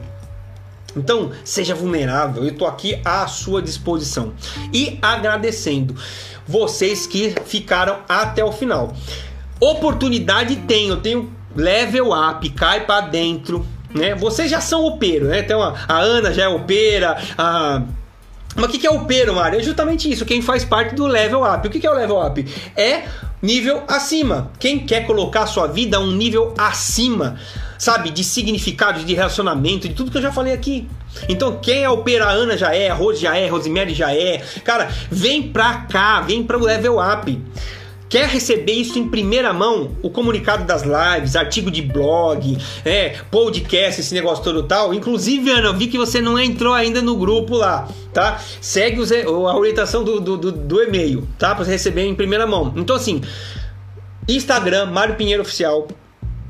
Então, seja vulnerável, eu estou aqui à sua disposição. E agradecendo vocês que ficaram até o final. Oportunidade tem, eu tenho level up, cai para dentro, né? Vocês já são opeiro, né? Então a, a Ana já é opera, a mas o que é o pero, Mário? É justamente isso, quem faz parte do level up. O que é o level up? É nível acima. Quem quer colocar a sua vida a um nível acima, sabe? De significado, de relacionamento, de tudo que eu já falei aqui. Então, quem é o Pera, Ana já é, a Rose já é, a Rosemary já é. Cara, vem pra cá, vem para o level up. Quer receber isso em primeira mão? O comunicado das lives, artigo de blog, é, podcast, esse negócio todo tal. Inclusive, Ana, eu vi que você não entrou ainda no grupo lá, tá? Segue os, a orientação do, do, do, do e-mail, tá? Pra você receber em primeira mão. Então, assim, Instagram, Mário Pinheiro Oficial,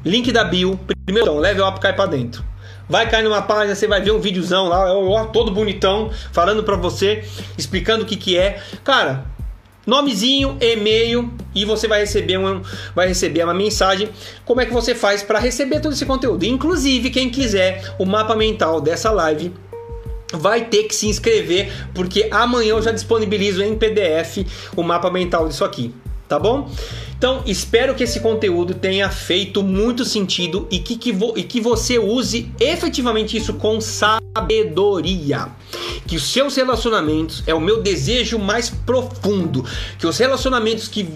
link da bio, primeiro então, level up cai pra dentro. Vai cair numa página, você vai ver um videozão lá, eu, todo bonitão, falando pra você, explicando o que que é. Cara, nomezinho, e-mail e você vai receber uma, vai receber uma mensagem. Como é que você faz para receber todo esse conteúdo? Inclusive, quem quiser o mapa mental dessa live vai ter que se inscrever, porque amanhã eu já disponibilizo em PDF o mapa mental disso aqui, tá bom? Então, espero que esse conteúdo tenha feito muito sentido e que, que, vo, e que você use efetivamente isso com sabedoria que os seus relacionamentos é o meu desejo mais profundo, que os relacionamentos que,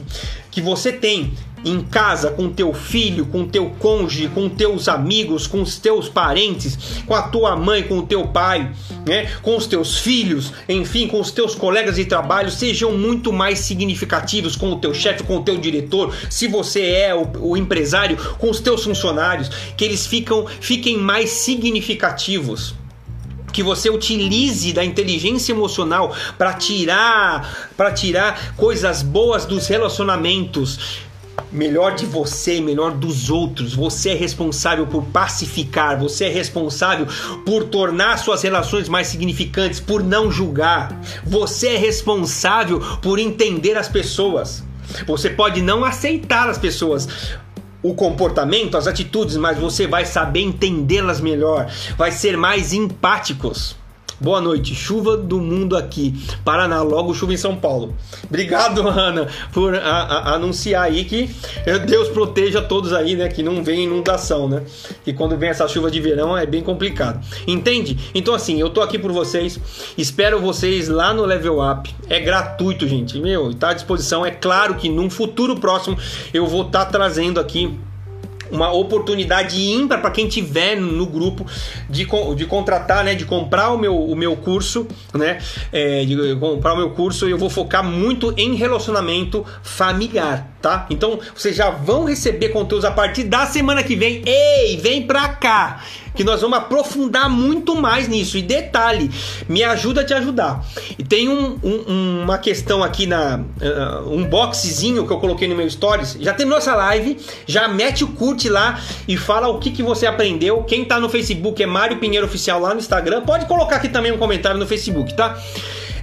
que você tem em casa com teu filho, com teu cônjuge, com teus amigos, com os teus parentes, com a tua mãe, com o teu pai, né, com os teus filhos, enfim, com os teus colegas de trabalho sejam muito mais significativos com o teu chefe, com o teu diretor, se você é o, o empresário, com os teus funcionários, que eles ficam, fiquem mais significativos que você utilize da inteligência emocional para tirar, para tirar coisas boas dos relacionamentos melhor de você, melhor dos outros. Você é responsável por pacificar, você é responsável por tornar suas relações mais significantes, por não julgar. Você é responsável por entender as pessoas. Você pode não aceitar as pessoas, o comportamento, as atitudes, mas você vai saber entendê-las melhor, vai ser mais empáticos. Boa noite, chuva do mundo aqui, Paraná, logo chuva em São Paulo. Obrigado, Ana, por a, a, anunciar aí que Deus proteja todos aí, né? Que não vem inundação, né? E quando vem essa chuva de verão é bem complicado. Entende? Então, assim, eu tô aqui por vocês, espero vocês lá no Level Up. É gratuito, gente, meu, tá à disposição. É claro que num futuro próximo eu vou estar tá trazendo aqui uma oportunidade ímpar para quem tiver no grupo de, de contratar, né, de comprar o meu, o meu curso, né, é, de comprar o meu curso. Eu vou focar muito em relacionamento familiar, tá? Então vocês já vão receber conteúdos a partir da semana que vem. Ei, vem pra cá! Que nós vamos aprofundar muito mais nisso. E detalhe, me ajuda a te ajudar. E tem um, um, uma questão aqui na uh, um boxezinho que eu coloquei no meu stories. Já terminou essa live, já mete o curte lá e fala o que, que você aprendeu. Quem tá no Facebook é Mário Pinheiro Oficial lá no Instagram. Pode colocar aqui também um comentário no Facebook, tá?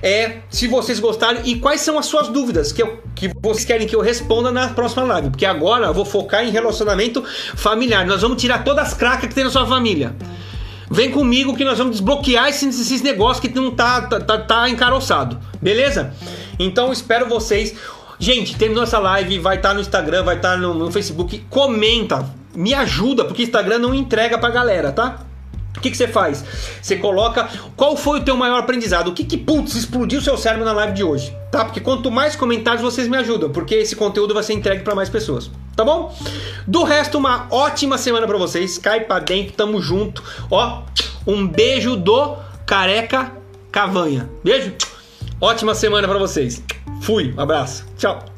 É se vocês gostaram e quais são as suas dúvidas que, eu, que vocês querem que eu responda na próxima live. Porque agora eu vou focar em relacionamento familiar. Nós vamos tirar todas as cracas que tem na sua família. Vem comigo que nós vamos desbloquear esses, esses negócios que não tá, tá, tá, tá encaroçado. Beleza? Então espero vocês. Gente, terminou essa live, vai estar tá no Instagram, vai estar tá no, no Facebook. Comenta, me ajuda, porque Instagram não entrega pra galera, tá? Que, que você faz? Você coloca qual foi o teu maior aprendizado, o que que, putz, explodiu o seu cérebro na live de hoje, tá? Porque quanto mais comentários vocês me ajudam, porque esse conteúdo vai ser entregue para mais pessoas, tá bom? Do resto, uma ótima semana para vocês, cai pra dentro, tamo junto, ó, um beijo do Careca Cavanha, beijo, ótima semana para vocês, fui, um abraço, tchau.